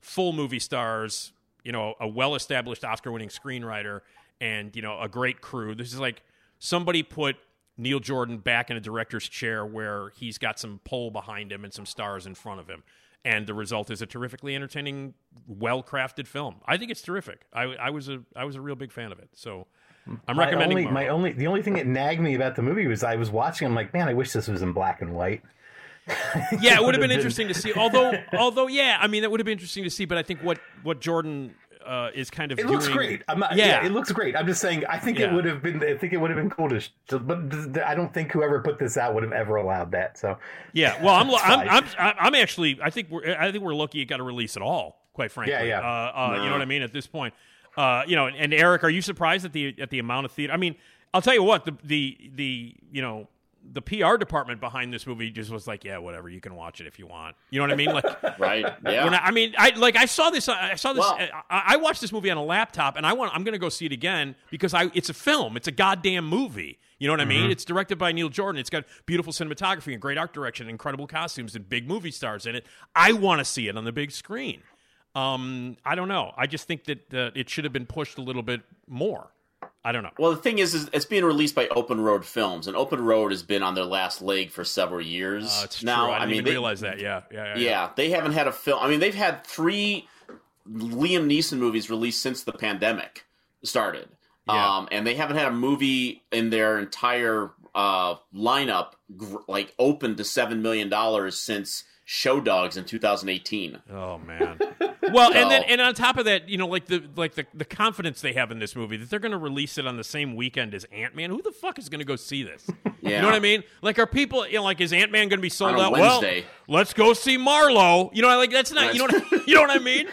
full movie stars, you know, a well established Oscar winning screenwriter and, you know, a great crew. This is like somebody put Neil Jordan back in a director's chair where he's got some pull behind him and some stars in front of him. And the result is a terrifically entertaining, well crafted film. I think it's terrific. I, I was a I was a real big fan of it. So I'm recommending only, my only, the only thing that nagged me about the movie was I was watching. I'm like, man, I wish this was in black and white. yeah, it would have been interesting to see. Although, although, yeah, I mean, it would have been interesting to see. But I think what what Jordan uh, is kind of It doing, looks great. I'm not, yeah, yeah. it looks great. I'm just saying. I think Yeah. it would have been. I think it would have been cool to. to- But I don't think whoever put this out would have ever allowed that. So Yeah, well, I'm, I'm. I'm, I'm, I'm actually, I think we're, I think we're lucky it got a release at all. Quite frankly, Yeah, yeah. Uh, uh, You know what I mean? At this point, uh, you know, and, and Eric, are you surprised at the at the amount of theater? I mean, I'll tell you what, the the the you know the PR department behind this movie just was like, yeah, whatever, you can watch it if you want. You know what I mean? Like, Right? Yeah. when I, I mean, I like I saw this. I saw this. Well- I, I watched this movie on a laptop, and I want. I'm going to go see it again because I. It's a film. It's a goddamn movie. You know what I mean? It's directed by Neil Jordan. It's got beautiful cinematography and great art direction, incredible costumes, and big movie stars in it. I want to see it on the big screen. Um, I don't know. I just think that uh, it should have been pushed a little bit more. I don't know. Well, the thing is, is it's being released by Open Road Films, and Open Road has been on their last leg for several years Uh, it's now. true. I didn't mean, they, realize that. Yeah, yeah, yeah. yeah, they haven't had a film. I mean, they've had three Liam Neeson movies released since the pandemic started, Yeah. um, and they haven't had a movie in their entire uh, lineup gr- like open to seven million dollars since Show Dogs in 2018. Oh man. Well, and then and on top of that, you know, like the like the, the confidence they have in this movie that they're going to release it on the same weekend as Ant Man. Who the fuck is going to go see this? You know what I mean? Like, are people you know, like is Ant Man going to be sold On a out? Wednesday. Well, let's go see Marlowe. You know, like that's not. You know, what, you know what I mean?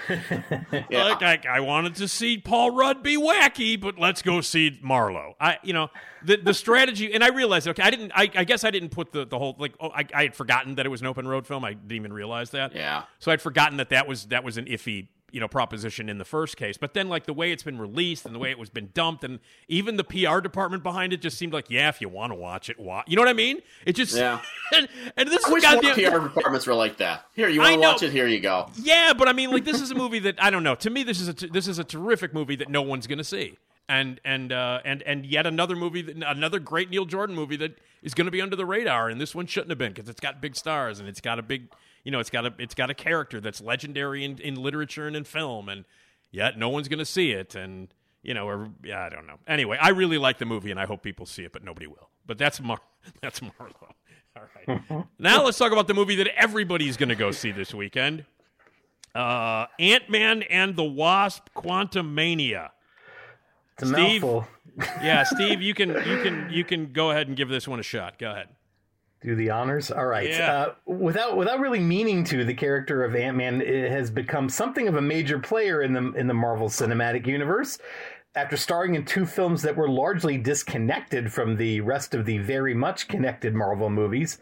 Yeah. Like, I, I wanted to see Paul Rudd be wacky, but let's go see Marlowe. I, you know, the the strategy, and I realized, okay, I didn't. I, I guess I didn't put the the whole like. Oh, I, I had forgotten that it was an open road film. I didn't even realize that. Yeah. So I'd forgotten that that was that was an iffy you know proposition in the first case. But then like the way it's been released and the way it was been dumped, and even the PR department behind it just seemed like, yeah, if you want to watch it, watch. You know what I mean? It just Yeah. and, and this I is wish goddamn. PR departments were like that. Here, you want to watch it? Here you go. Yeah, but I mean, like this is a movie that I don't know. To me, this is a t- this is a terrific movie that no one's going to see, and and uh, and and yet another movie, that, another great Neil Jordan movie that is going to be under the radar, and this one shouldn't have been because it's got big stars and it's got a big, you know, it's got a it's got a character that's legendary in, in literature and in film, and yet no one's going to see it, and you know, or, yeah, I don't know. Anyway, I really like the movie, and I hope people see it, but nobody will. But that's Mar- that's Marlowe. All right. now let's talk about the movie that everybody's going to go see this weekend. Uh, Ant Man and the Wasp: Quantumania. It's a Steve? mouthful. Yeah, Steve, you can you can you can go ahead and give this one a shot. Go ahead. Do the honors. All right. Yeah. Uh, without without really meaning to, the character of Ant Man has become something of a major player in the in the Marvel Cinematic Universe. After starring in two films that were largely disconnected from the rest of the very much connected Marvel movies,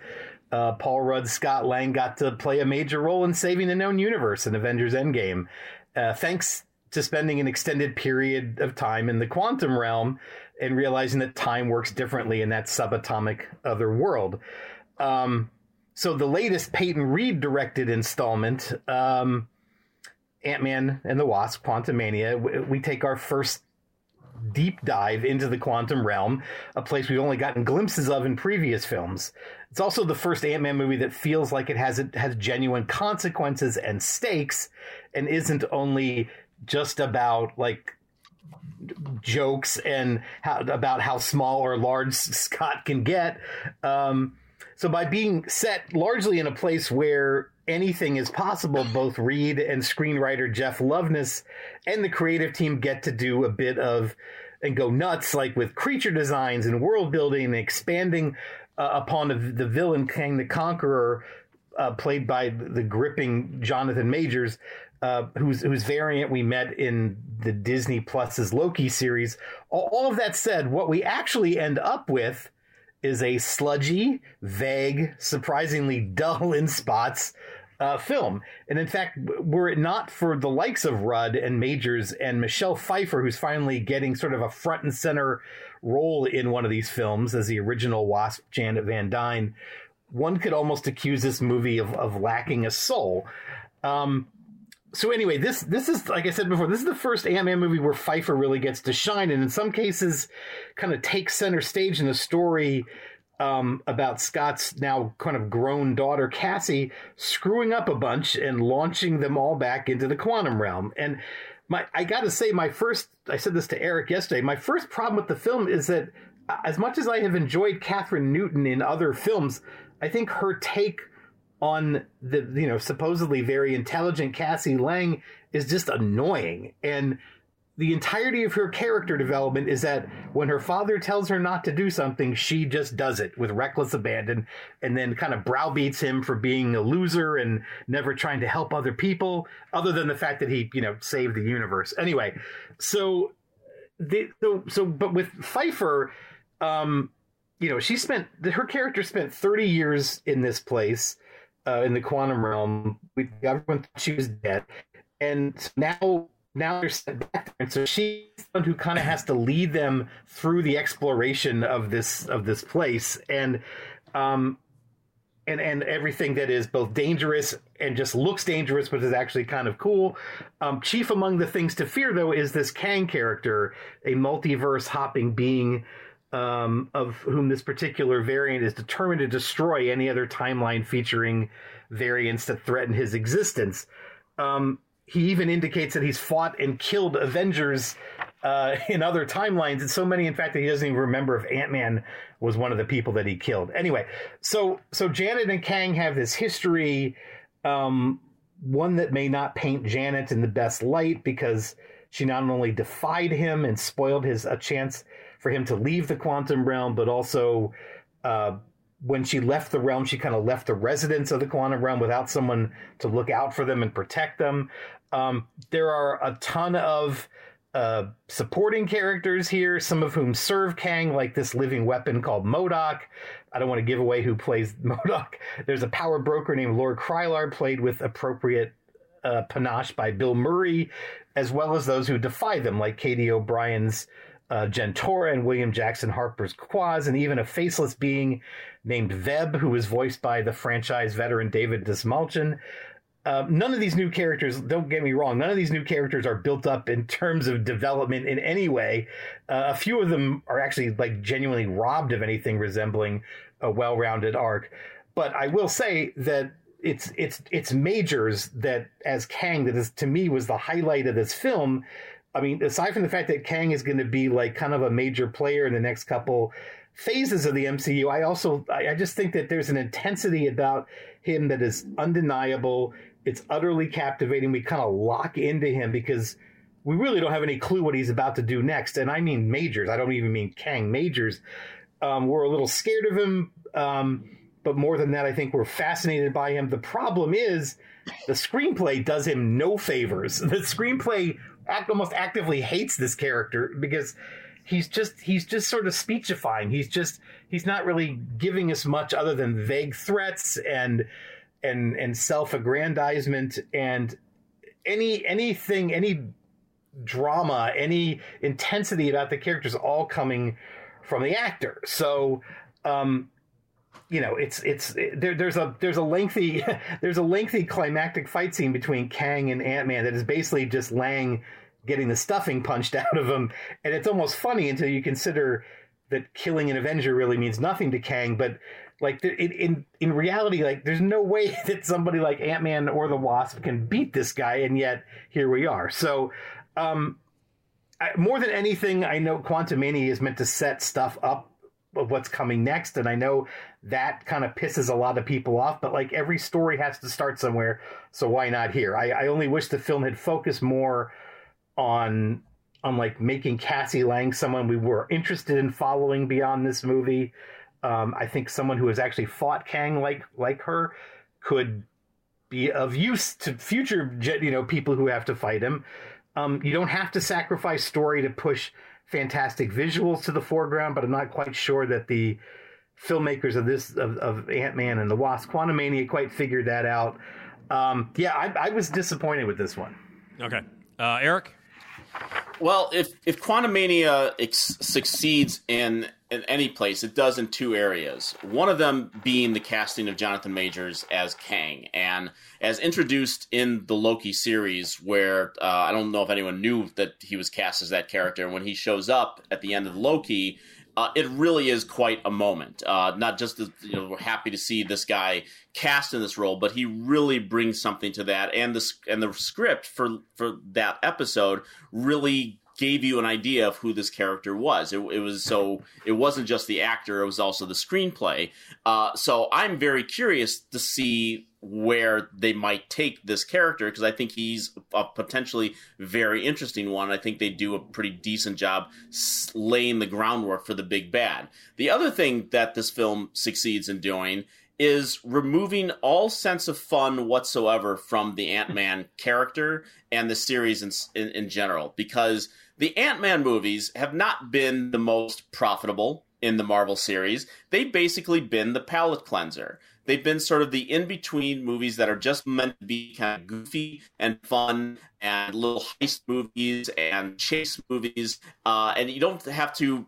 uh, Paul Rudd, Scott Lang got to play a major role in saving the known universe in Avengers Endgame. Uh, thanks to spending an extended period of time in the quantum realm and realizing that time works differently in that subatomic other world. Um, so the latest Peyton Reed directed installment, um, Ant Man and the Wasp: Quantumania, we, we take our first deep dive into the quantum realm, a place we've only gotten glimpses of in previous films. It's also the first Ant Man movie that feels like it has it has genuine consequences and stakes, and isn't only just about like jokes and how about how small or large Scott can get. Um, so by being set largely in a place where anything is possible, both Reed and screenwriter Jeff Loveness and the creative team get to do a bit of and go nuts, like with creature designs and world building and expanding uh, upon the, the villain Kang the Conqueror, uh, played by the gripping Jonathan Majors, uh, whose whose variant we met in the Disney Plus's Loki series. All, all of that said, what we actually end up with is a sludgy, vague, surprisingly dull in spots uh, film. And in fact, were it not for the likes of Rudd and Majors and Michelle Pfeiffer, who's finally getting sort of a front and center role in one of these films as the original Wasp Janet Van Dyne, one could almost accuse this movie of, of lacking a soul. Um, so anyway, this this is like I said before, this is the first Ant Man movie where Pfeiffer really gets to shine, and in some cases, kind of takes center stage in the story um, about Scott's now kind of grown daughter Cassie screwing up a bunch and launching them all back into the quantum realm. And my, I got to say, my first, I said this to Eric yesterday. My first problem with the film is that, uh, as much as I have enjoyed Kathryn Newton in other films, I think her take on the you know supposedly very intelligent Cassie Lang is just annoying and the entirety of her character development is that when her father tells her not to do something, she just does it with reckless abandon and then kind of browbeats him for being a loser and never trying to help other people, other than the fact that he, you know, saved the universe. Anyway, so the so, so but with Pfeiffer, um, you know, she spent her character spent 30 years in this place, uh, in the quantum realm. We everyone thought she was dead. And now now they're sent back and so she's the one who kind of has to lead them through the exploration of this of this place and um and and everything that is both dangerous and just looks dangerous but is actually kind of cool um chief among the things to fear though is this kang character a multiverse hopping being um, of whom this particular variant is determined to destroy any other timeline featuring variants that threaten his existence. Um, he even indicates that he's fought and killed Avengers uh, in other timelines, and so many, in fact, that he doesn't even remember if Ant Man was one of the people that he killed. Anyway, so so Janet and Kang have this history, um, one that may not paint Janet in the best light because she not only defied him and spoiled his a chance for him to leave the quantum realm, but also. Uh, when she left the realm, she kind of left the residents of the quantum realm without someone to look out for them and protect them. Um, there are a ton of uh, supporting characters here, some of whom serve Kang, like this living weapon called MODOK. I don't want to give away who plays MODOK. There's a power broker named Lord Krylar, played with appropriate uh, panache by Bill Murray, as well as those who defy them, like Katy O'Brian's uh, Jentorra and William Jackson Harper's Quaz, and even a faceless being named Veb, who was voiced by the franchise veteran David Dastmalchian. Uh, none of these new characters, don't get me wrong, none of these new characters are built up in terms of development in any way. Uh, a few of them are actually like genuinely robbed of anything resembling a well-rounded arc. But I will say that it's it's it's majors that as Kang that is to me was the highlight of this film. I mean, aside from the fact that Kang is going to be like kind of a major player in the next couple phases of the MCU, I also I, just think that there's an intensity about him that is undeniable. It's utterly captivating. We kind of lock into him because we really don't have any clue what he's about to do next. And I mean majors. I don't even mean Kang majors. Um, we're a little scared of him. Um, but more than that, I think we're fascinated by him. The problem is the screenplay does him no favors. The screenplay act, almost actively hates this character because he's just he's just sort of speechifying. He's just he's not really giving us much other than vague threats and and and self-aggrandizement and any anything any drama any intensity about the characters all coming from the actor so um you know it's it's there, there's a there's a lengthy there's a lengthy climactic fight scene between Kang and Ant-Man that is basically just Lang getting the stuffing punched out of him and it's almost funny until you consider that killing an Avenger really means nothing to Kang but like in in in reality like there's no way that somebody like ant-man or the wasp can beat this guy and yet here we are so um I, more than anything i know quantumania is meant to set stuff up of what's coming next. And I know that kind of pisses a lot of people off, but like every story has to start somewhere. So why not here? I, I only wish the film had focused more on on like making Cassie Lang someone we were interested in following beyond this movie. Um, I think someone who has actually fought Kang like like her could be of use to future you know people who have to fight him. Um, you don't have to sacrifice story to push fantastic visuals to the foreground, but I'm not quite sure that the filmmakers of this of, of Ant Man and the Wasp Quantumania quite figured that out. Um, yeah, I, I was disappointed with this one. Okay, uh, Eric. Well, if if Quantumania ex- succeeds in in any place, it does in two areas. One of them being the casting of Jonathan Majors as Kang, and as introduced in the Loki series, where uh, I don't know if anyone knew that he was cast as that character. When he shows up at the end of Loki, uh, it really is quite a moment. Uh, not just that you know we're happy to see this guy cast in this role, but he really brings something to that, and the and the script for for that episode really gave you an idea of who this character was. It, it was so it wasn't just the actor; it was also the screenplay. Uh, so I'm very curious to see where they might take this character because I think he's a potentially very interesting one. I think they do a pretty decent job laying the groundwork for the big bad. The other thing that this film succeeds in doing is removing all sense of fun whatsoever from the Ant Man character and the series in, in, in general because the Ant Man movies have not been the most profitable in the Marvel series. They've basically been the palate cleanser. They've been sort of the in between movies that are just meant to be kind of goofy and fun and little heist movies and chase movies. Uh, and you don't have to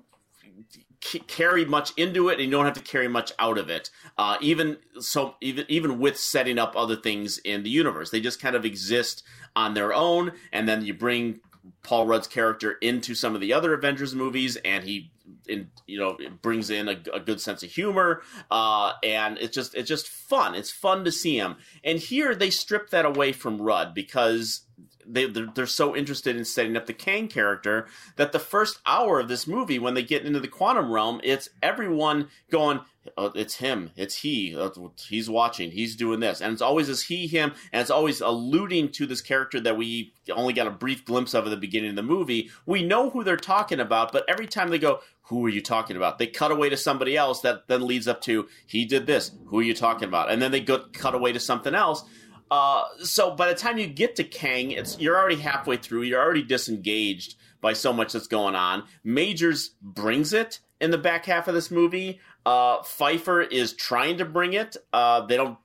carry much into it and you don't have to carry much out of it uh, even so even even with setting up other things in the universe they just kind of exist on their own and then you bring paul rudd's character into some of the other avengers movies and he in you know it brings in a, a good sense of humor uh, and it's just it's just fun. It's fun to see him and here they strip that away from rudd because they they're, they're, so interested in setting up the Kang character that the first hour of this movie, when they get into the quantum realm, it's everyone going, oh, "It's him, it's he, uh, he's watching, he's doing this," and it's always this he, him, and it's always alluding to this character that we only got a brief glimpse of at the beginning of the movie. We know who they're talking about, but every time they go, "Who are you talking about?" They cut away to somebody else that then leads up to, "He did this. Who are you talking about?" And then they go cut away to something else uh, so by the time you get to Kang, it's you're already halfway through. You're already disengaged by so much that's going on. Majors brings it in the back half of this movie. Uh, Pfeiffer is trying to bring it. Uh, they don't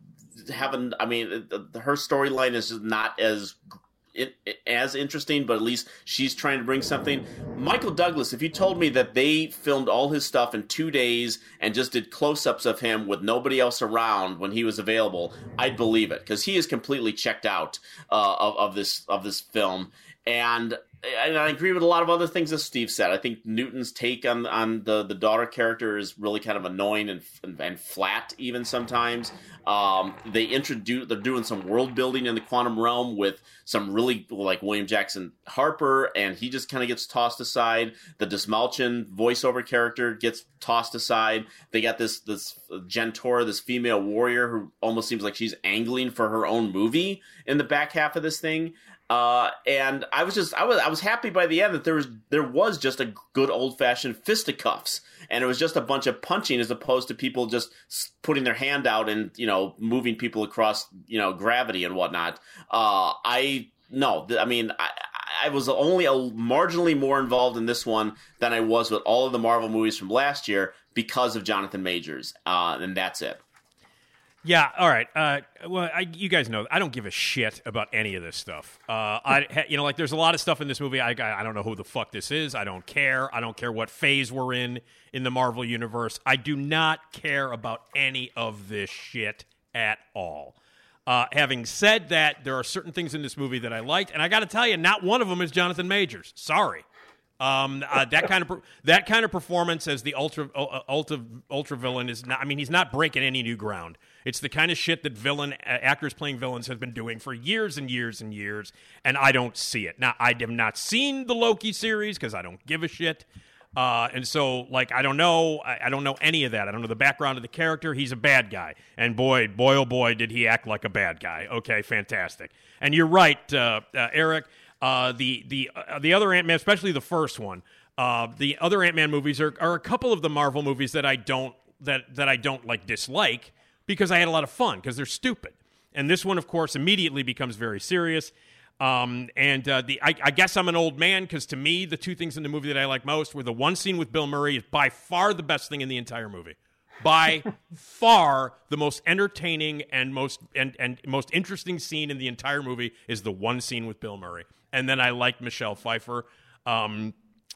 have an. I mean, her storyline is not as it, it, as interesting, but at least she's trying to bring something. Michael Douglas, if you told me that they filmed all his stuff in two days and just did close ups of him with nobody else around when he was available, I'd believe it because he is completely checked out uh, of, of this of this film. And and I agree with a lot of other things that Steve said. I think Newton's take on on the the daughter character is really kind of annoying and and, flat even sometimes. Um, they introduce they're doing some world building in the quantum realm with some really like William Jackson Harper, and he just kind of gets tossed aside. The Dastmalchian voiceover character gets tossed aside. They got this this Jentorra, this female warrior who almost seems like she's angling for her own movie in the back half of this thing. Uh, and I was just I was I was happy by the end that there was there was just a good old fashioned fisticuffs, and it was just a bunch of punching as opposed to people just putting their hand out and you know moving people across you know gravity and whatnot. Uh, I no, I mean I, I was only a marginally more involved in this one than I was with all of the Marvel movies from last year because of Jonathan Majors, uh, and that's it. Yeah, all right. Uh, well, I, you guys know I don't give a shit about any of this stuff. Uh, I, you know, like there's a lot of stuff in this movie. I, I don't know who the fuck this is. I don't care. I don't care what phase we're in in the Marvel universe. I do not care about any of this shit at all. Uh, having said that, there are certain things in this movie that I liked, and I got to tell you, not one of them is Jonathan Majors. Sorry. Um, uh, that kind of that kind of performance as the ultra uh, ultra ultra villain is not. I mean, he's not breaking any new ground. It's the kind of shit that villain actors playing villains have been doing for years and years and years, and I don't see it. Now, I have not seen the Loki series because I don't give a shit. Uh, and so, like, I don't know. I, I don't know any of that. I don't know the background of the character. He's a bad guy, and boy, boy, oh boy, did he act like a bad guy. Okay, fantastic. And you're right, uh, uh, Eric. Uh, the the uh, the other Ant Man, especially the first one. Uh, the other Ant Man movies are, are a couple of the Marvel movies that I don't that that I don't like dislike because I had a lot of fun because they're stupid. And this one, of course, immediately becomes very serious. Um, and uh, the I, I guess I'm an old man because to me, the two things in the movie that I like most were the one scene with Bill Murray is by far the best thing in the entire movie. By far, the most entertaining and most and, and most interesting scene in the entire movie is the one scene with Bill Murray. And then I like Michelle Pfeiffer. Um,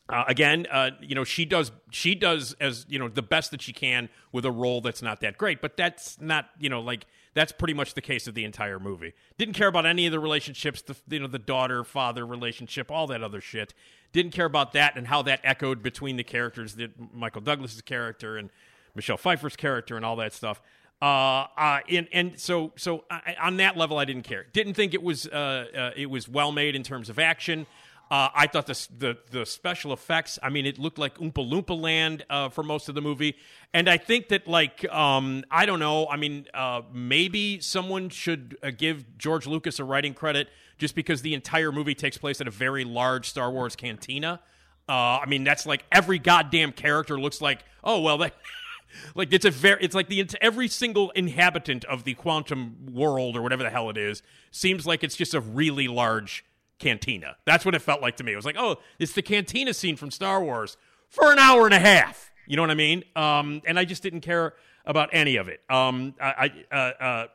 uh, again, uh, you know, she does she does as you know the best that she can with a role that's not that great, but that's not you know like that's pretty much the case of the entire movie. Didn't care about any of the relationships, the you know the daughter father relationship, all that other shit. Didn't care about that and how that echoed between the characters, that Michael Douglas's character and Michelle Pfeiffer's character and all that stuff. Uh, uh, and and so so I, on that level, I didn't care. Didn't think it was uh, uh it was well made in terms of action. Uh, I thought the, the the special effects. I mean, it looked like Oompa Loompa Land uh, for most of the movie, and I think that like um, I don't know. I mean, uh, maybe someone should uh, give George Lucas a writing credit just because the entire movie takes place at a very large Star Wars cantina. Uh, I mean, that's like every goddamn character looks like. Oh well, that. like it's a very it's like the every single inhabitant of the quantum world or whatever the hell it is seems like it's just a really large cantina. That's what it felt like to me. It was like, oh, it's the cantina scene from Star Wars for an hour and a half. You know what I mean? Um, and I just didn't care about any of it. Um, I, I uh, uh,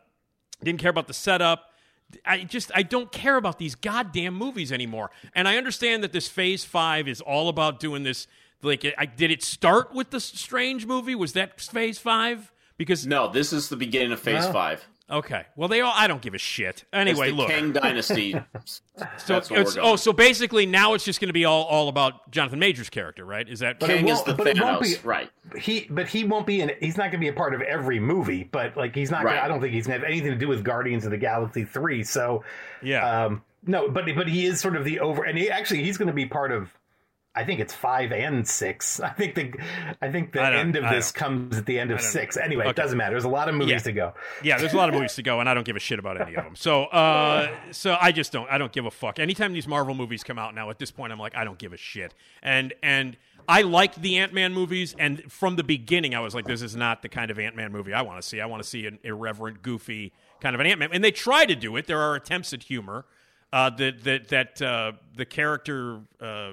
didn't care about the setup. I just I don't care about these goddamn movies anymore. And I understand that this Phase Five is all about doing this. Like, I, did it start with the Strange movie? Was that Phase Five? Because No, this is the beginning of Phase No. Five. Okay, well they all I don't give a shit. Anyway, it's the look. Kang Dynasty. So it's, oh, so basically now it's just going to be all, all about Jonathan Major's character, right? Is that But it Kang is the but it Thanos, be- right? he but he won't be in he's not going to be a part of every movie but like he's not Right. gonna, i don't think he's going to have anything to do with guardians of the galaxy 3 so yeah? um no but but he is sort of the over and he actually he's going to be part of I think it's five and six. I think the I think the I end of this comes at the end of six. know. Anyway, Okay. it doesn't matter. There's a lot of movies Yeah. to go. yeah, there's a lot of movies to go, and I don't give a shit about any of them. So, uh, so I just don't. I don't give a fuck. Anytime these Marvel movies come out now, at this point, I'm like, I don't give a shit. And and I liked the Ant Man movies, and from the beginning, I was like, this is not the kind of Ant Man movie I want to see. I want to see an irreverent, goofy kind of an Ant Man. And they try to do it. There are attempts at humor. Uh, that that that uh, the character. Uh,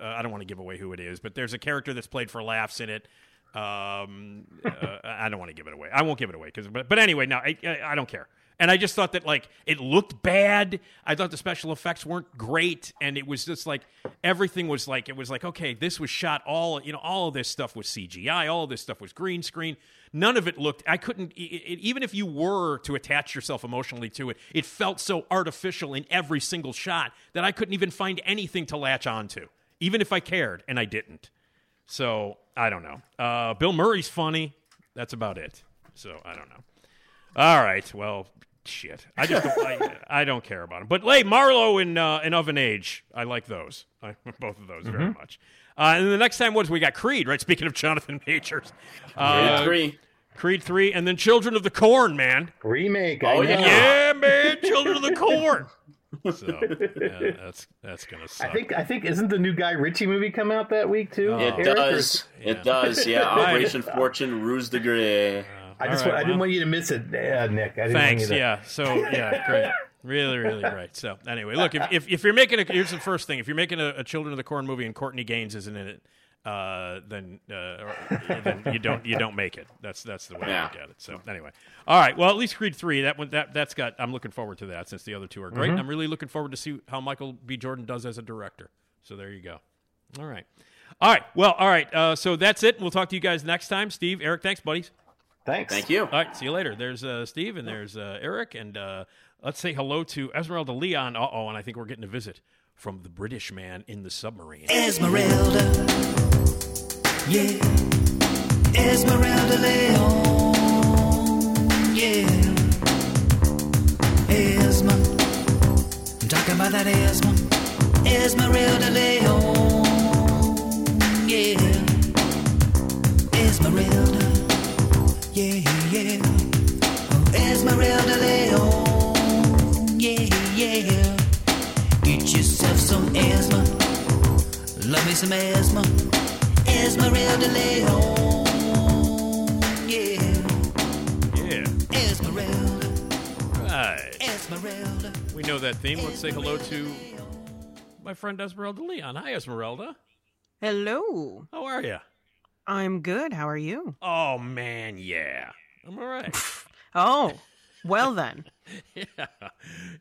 uh, I don't want to give away who it is, but there's a character that's played for laughs in it. Um, uh, I don't want to give it away. I won't give it away because, but, but anyway, no, I, I, I don't care. And I just thought that like it looked bad. I thought the special effects weren't great, and it was just like everything was like it was like okay, this was shot all you know, all of this stuff was CGI, all of this stuff was green screen. None of it looked. I couldn't it, it, even if you were to attach yourself emotionally to it, it felt so artificial in every single shot that I couldn't even find anything to latch onto, even if I cared, and I didn't. So I don't know. Uh, Bill Murray's funny. That's about it. So I don't know. All right. Well, shit. I just don't, I, I don't care about him. But hey, Marlowe and uh, and Of An Age, I like those. I, both of those very much. Uh, and the next time was we got Creed, right? Speaking of Jonathan Majors, uh, Creed three. Creed three, and then Children of the Corn, man. Remake. Oh, yeah. Yeah, man, Children of the Corn. So yeah, that's that's gonna suck. I think I think isn't the new Guy Ritchie movie come out that week too? Oh. It Eric, does. Yeah. It does. Yeah. Operation Fortune, Ruse de Guerre. I just All wa- right, I didn't well. want you to miss it, uh, Nick. I didn't Thanks. Want you to, Yeah. So yeah, great. Really, really great. So anyway, look, if, if, if you're making a here's the first thing: if you're making a, a Children of the Corn movie and Courtney Gains isn't in it, uh, then uh, then you don't you don't make it. That's that's the way I look at it. So anyway, all right. Well, at least Creed three that one that that's got. I'm looking forward to that since the other two are great. I'm really looking forward to see how Michael B. Jordan does as a director. So there you go. All right. All right. Well, all right. Uh, so that's it. We'll talk to you guys next time. Steve, Eric, thanks, buddies. Thanks. Thank you. All right, see you later. There's uh, Steve and there's uh, Eric, and uh, let's say hello to Esmeralda Leon. Uh oh, and I think we're getting a visit from the British man in the submarine. Esmeralda. Yeah. Esmeralda Leon. Yeah. Esma. I'm talking about that Esma. Esmeralda Leon. Yeah. Esmeralda, yeah, yeah. Yeah, Esmeralda Leon, yeah, yeah. Get yourself some Esma, love me some Esma. Esmeralda Leon, yeah. Yeah. Esmeralda, Right. Esmeralda. We know that theme. Let's say hello to my friend Esmeralda Leon. Hi, Esmeralda. Hello. How are you? I'm good. How are you? Oh man, yeah. I'm all right. Oh, well then. yeah,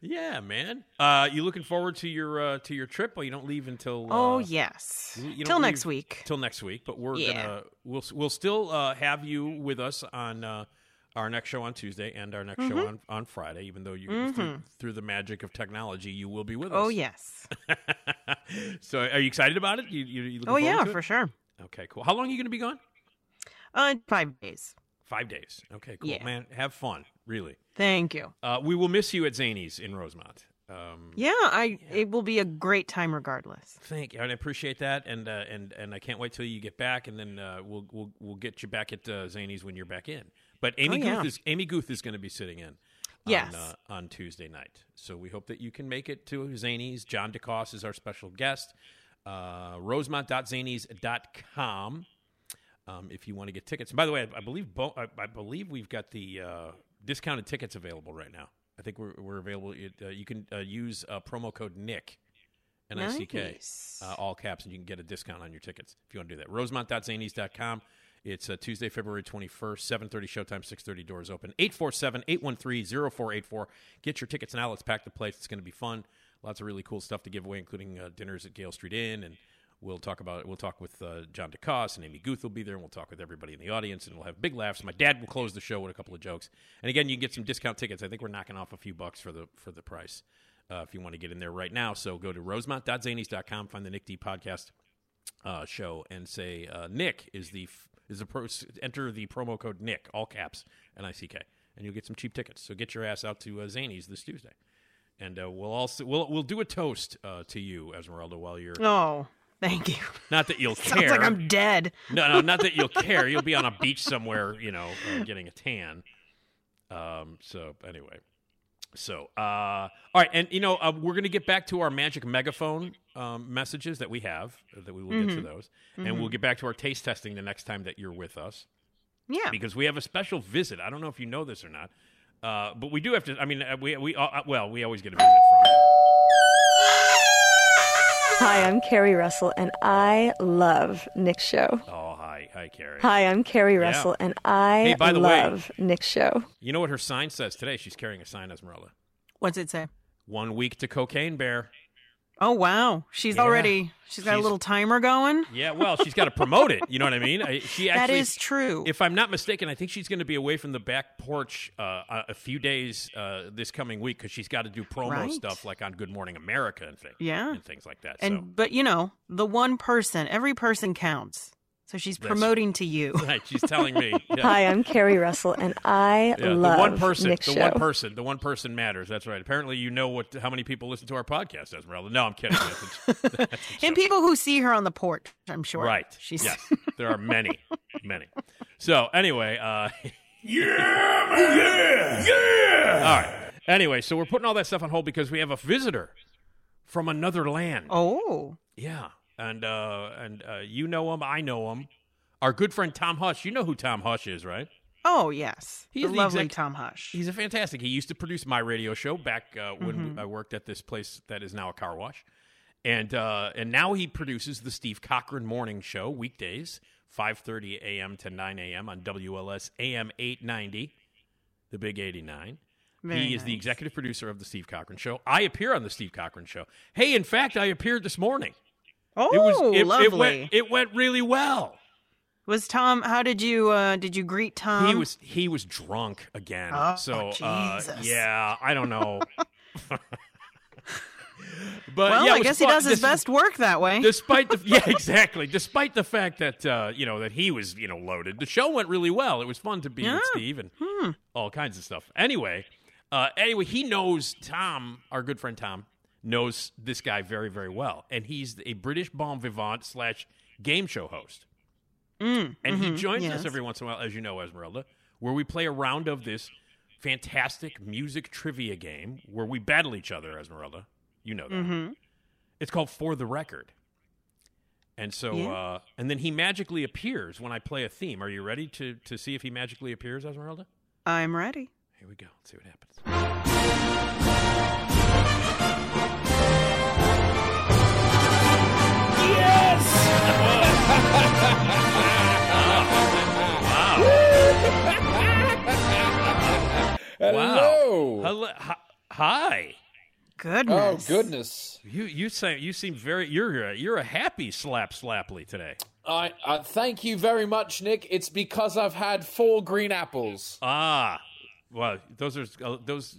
yeah, man. Uh, you looking forward to your uh, to your trip? Well, you don't leave until. oh uh, yes. you- you Till next week. Till next week, but we're Yeah. gonna we'll we'll still uh, have you with us on uh, our next show on Tuesday and our next Mm-hmm. show on, on Friday. Even though you through, through the magic of technology, you will be with us. Oh yes. so, are you excited about it? You, you, you Oh yeah, for sure. Okay, cool. How long are you going to be gone? Uh, five days. Five days. Okay, cool, Yeah. man. Have fun. Really. Thank you. Uh, we will miss you at Zanies in Rosemont. Um, Yeah, I. It will be a great time regardless. Thank you, and I appreciate that, and uh, and and I can't wait till you get back, and then uh, we'll we'll we'll get you back at uh, Zanies when you're back in. But Amy Oh, yeah. Guth is Amy Guth is going to be sitting in. Yes. On, uh, on Tuesday night, so we hope that you can make it to Zanies. John DeCoste is our special guest. Uh, Rosemont.zanies.com um, if you want to get tickets. And by the way, I, I believe Bo- I, I believe we've got the uh, discounted tickets available right now. I think we're, we're available. It, uh, you can uh, use uh, promo code Nick, N I C K, Nice. uh, all caps, and you can get a discount on your tickets if you want to do that. Rosemont.zanies.com. It's uh, Tuesday, February 21st, 7.30 showtime, 6.30 doors open. 847-813-0484. Get your tickets now. Let's pack the place. It's going to be fun. Lots of really cool stuff to give away, including uh, dinners at Gale Street Inn and We'll talk about We'll talk with uh, John DeCoste and Amy Guth will be there, and we'll talk with everybody in the audience, and we'll have big laughs. My dad will close the show with a couple of jokes, and again, you can get some discount tickets. I think we're knocking off a few bucks for the for the price uh, if you want to get in there right now. So go to rosemont.zanies.com, find the Nick D podcast uh, show, and say uh, Nick is the is the pro- enter the promo code Nick, all caps, N I C K, and you'll get some cheap tickets. So get your ass out to uh, Zanies this Tuesday, and uh, we'll also we'll we'll do a toast uh, to you, Esmeralda, while you're Oh, thank you. not that you'll care. Sounds like I'm dead. No, no, not that you'll care. You'll be on a beach somewhere, you know, uh, getting a tan. Um. So anyway, so uh, all right, and you know, uh, we're going to get back to our magic megaphone um, messages that we have. uh, That we will get to those, and we'll get back to our taste testing the next time that you're with us Yeah. because we have a special visit. I don't know if you know this or not, uh, but we do have to. I mean, uh, we we uh, well, we always get a visit from. Hi, I'm Keri Russell, and I love Nick's show. Oh, hi, hi, Keri. Hi, I'm Keri Russell, and I Hey, by the way- love Nick's show. You know what her sign says today? She's carrying a sign, Esmeralda. What's it say? One week to cocaine bear. Oh wow, she's Yeah. already she's got She's- a little timer going. Yeah, well, she's got to promote it. You know what I mean? I, she That actually, is true. If I'm not mistaken, I think she's going to be away from the back porch uh, a- few days uh, this coming week because she's got to do promo Right. stuff like on Good Morning America and things. Yeah. and things like that. and but you know, the one person, every person counts. So she's That's- promoting to you. right, she's telling me. Yeah. Hi, I'm Keri Russell, and I Yeah, love the one person, Nick's the show. one person, the one person matters. That's right. Apparently, you know what? How many people listen to our podcast, Esmeralda? No, I'm kidding. That's a- that's a and people who see her on the porch, I'm sure. Right. She's Yes. There are many, many. So anyway, uh Yeah! yeah! All right. Anyway, so we're putting all that stuff on hold because we have a visitor from another land. Oh. Yeah. And uh and uh you know him, I know him. Our good friend Tom Hush, you know who Tom Hush is, right? Oh yes. He's the the lovely exec- Tom Hush. He's a fantastic. He used to produce my radio show back uh, when I worked at this place that is now a car wash, and uh, and now he produces the Steve Cochran Morning Show weekdays, five thirty a.m. to nine a.m. on WLS AM eight ninety, the Big eighty nine. Very he is the executive producer of the Steve Cochran Show. I appear on the Steve Cochran Show. Hey, in fact, I appeared this morning. Oh, It was it, lovely. it went it went really well. was Tom? How did you uh did you greet Tom? he was he was drunk again. Oh, so uh, Jesus. yeah, I don't know. but well, yeah, I guess he does his best work that way. Despite the yeah, exactly. Despite the fact that uh, you know that he was you know loaded, the show went really well. It was fun to be with Steve and all kinds of stuff. Anyway, uh, anyway, he knows Tom, our good friend Tom, knows this guy very very well, and he's a British bon vivant slash game show host. Mm, and he mhm, joins yes. us every once in a while, as you know, Esmeralda, where we play a round of this fantastic music trivia game where we battle each other, Esmeralda. You know that. Mm-hmm. It's called For the Record. And so, Yeah. uh, and then he magically appears when I play a theme. Are you ready to, to see if he magically appears, Esmeralda? I'm ready. Here we go. Let's see what happens. Wow. Hello. Hi. hi. Goodness. Oh goodness. You you say you seem very you're a, you're a happy Slap Slapply today. I uh, thank you very much, Nick. It's because I've had four green apples. Ah, well, those are uh, those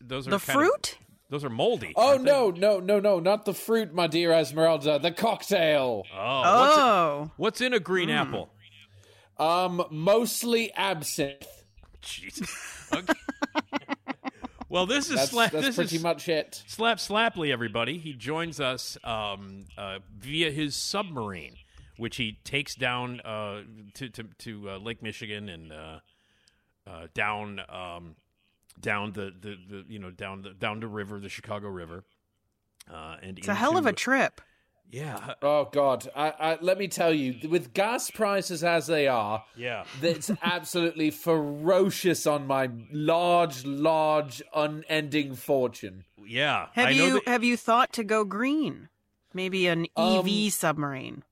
those are The kind of- fruit? Those are moldy. Oh aren't they? no, no, no, no, not the fruit, my dear Esmeralda. The cocktail. Oh, what's, in, Oh. what's in a green apple? Um, mostly absinthe. Jesus. Okay. well, this is That's, slap. that's this pretty is much it. Slap Slapply. Everybody, he joins us um, uh, via his submarine, which he takes down uh, to to, to uh, Lake Michigan and uh, uh, down um, down the, the, the you know down the down the river, the Chicago River. Uh, and It's a hell of a trip. yeah, Oh God, I, I, let me tell you, with gas prices as they are, yeah. it's absolutely ferocious on my large, large, unending fortune. Yeah, Have I know you that- have you thought to go green? Maybe an Um, EV submarine.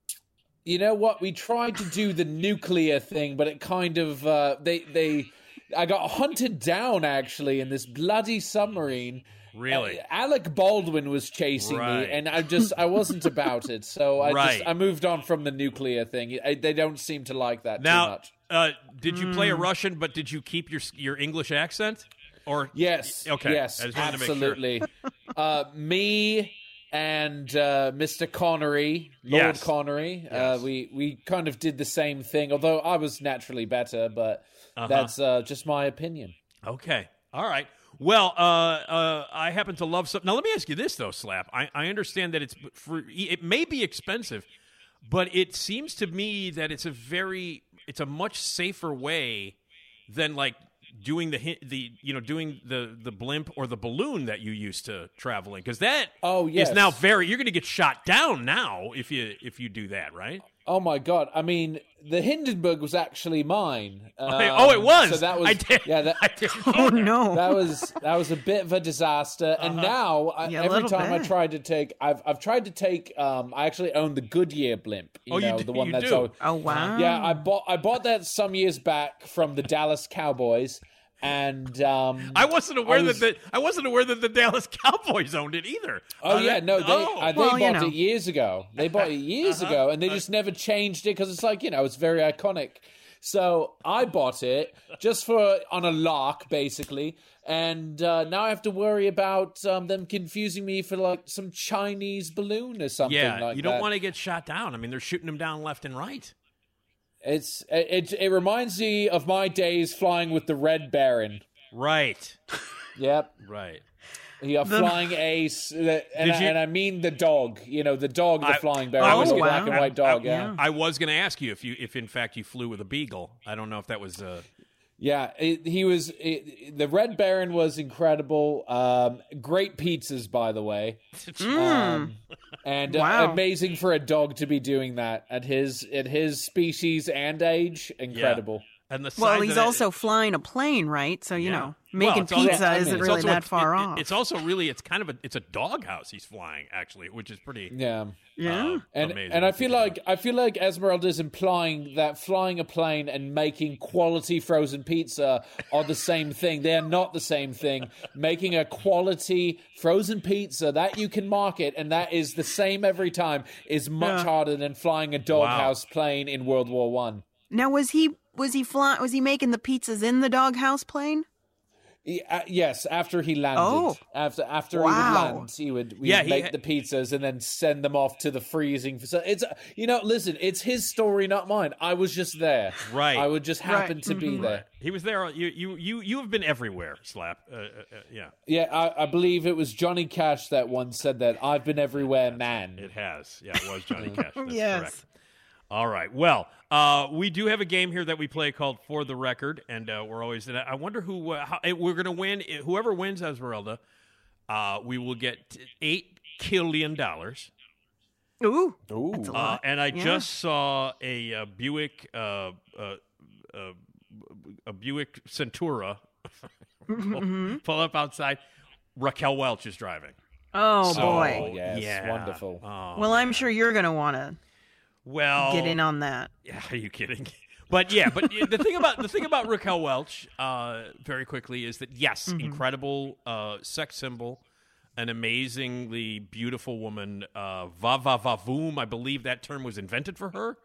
You know what? We tried to do the nuclear thing, but it kind of uh, they they. I got hunted down actually in this bloody submarine. Really? Uh, Alec Baldwin was chasing Right. me, and I just I wasn't about it. So I Right. just I moved on from the nuclear thing. I, they don't seem to like that too now, much. uh, did you Hmm. play a Russian? But did you keep your your English accent? Or Yes. Okay. Yes. I just wanted to make sure. absolutely. uh, me and uh, Mr. Connery, Lord Yes. Connery, Yes. uh, we we kind of did the same thing. Although I was naturally better, but Uh-huh. that's uh, just my opinion. Okay. All right. Well, uh, uh, I happen to love some. Now, let me ask you this though, Slap. I, I understand that it's for it may be expensive, but it seems to me that it's a very it's a much safer way than like doing the the you know doing the the blimp or the balloon that you used to traveling because that Oh, yes. is now very you're going to get shot down now if you if you do that right. Oh my god! I mean, the Hindenburg was actually mine. Okay. Um, oh, it was. So that was I did. yeah. That, I did. Oh no. that was that was a bit of a disaster. And Uh-huh. now I, Yeah, every little time I bit. try to take, I've I've tried to take. Um, I actually own the Goodyear blimp. You Oh, you know, do- the one you that's do? al- oh wow. Yeah, I bought I bought that some years back from the Dallas Cowboys, and um, I wasn't aware I was- that the I wasn't aware that the Dallas Cowboys owned it either. Oh Uh, yeah, no, they oh. uh, they Well, you bought know. it years ago. They bought it years Uh-huh. ago, and they just never changed it because it's like you know it's very iconic. So I bought it just for on a lark, basically, and uh, now I have to worry about um, them confusing me for like some Chinese balloon or something. yeah, like you don't that. want to get shot down. I mean, they're shooting them down left and right. It's it, it it reminds me of my days flying with the Red Baron. Right, Yep. right. Yeah, flying ace, uh, and, I, and I mean the dog. You know, the dog, the I- flying I bear, was the gonna- black and white dog. I, yeah, I was going to ask you if you if in fact you flew with a beagle. I don't know if that was. Uh, yeah. It, he was it, the Red Baron was incredible. Um, great pizzas, by the way, um, and uh, Wow. amazing for a dog to be doing that at his at his species and age. Incredible. And the Well, he's of that- also flying a plane, right? So you Yeah. know, making it's also- pizza I mean, isn't it's really also that a- far it- off. It's also really it's kind of a it's a doghouse he's flying actually, which is pretty. Yeah. yeah. uh, And and I feel think like I feel like Esmeralda is implying that flying a plane and making quality frozen pizza are the same thing. They are not the same thing. Making a quality frozen pizza that you can market and that is the same every time is much Yeah. harder than flying a doghouse plane in World War One. Now was he was he flying? Was he making the pizzas in the doghouse plane? He- uh, yes, after he landed, Oh. after after he Wow. would land, he would Yeah, he make the pizzas and then send them off to the freezing So It's you know, listen, it's his story, not mine. I was just there, Right. I would just happen Right. to be there. He was there. You you you you have been everywhere. Slap. Uh, uh, uh, yeah, Yeah, I, I believe it was Johnny Cash that once said that. I've been everywhere, man. it has. Yeah, it was Johnny Cash. That's Yes. correct. All right. Well, uh, we do have a game here that we play called For the Record, and uh, we're always. And I wonder who uh, how, eh, we're going to win. Whoever wins Esmeralda, uh, we will get eight killion dollars. Ooh. Ooh. That's a Uh, and I Yeah. just saw a, uh Buick, uh, uh, uh, a Buick Centura Mhm. pull up outside. Raquel Welch is driving. Oh So, boy. yes, yeah. wonderful. Oh, Well, I'm sure you're going to want to well get in on that. Yeah, are you kidding? But yeah, but the thing about the thing about Raquel Welch, uh, very quickly, is that yes, Mm-hmm. incredible uh, sex symbol, an amazingly beautiful woman. Uh, va va va voom, I believe that term was invented for her,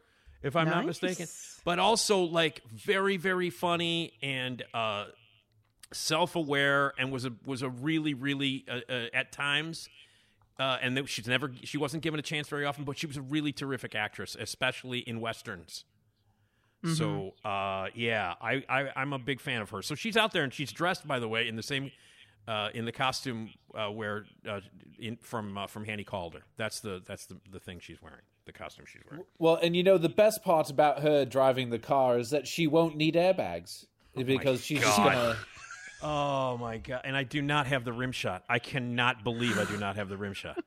if I'm not mistaken. But also like very very funny and uh, self aware, and was a was a really really uh, uh, at times. Uh, and she's never she wasn't given a chance very often, but she was a really terrific actress, especially in westerns. So uh, yeah, I, I I'm a big fan of her. So she's out there and she's dressed, by the way, in the same uh, in the costume uh, where uh, in, from uh, from Hannie Caulder. That's the that's the, the thing she's wearing. The costume she's wearing. Well, and you know the best part about her driving the car is that she won't need airbags because she's just gonna. Oh my god! And I do not have the rim shot. I cannot believe I do not have the rim shot.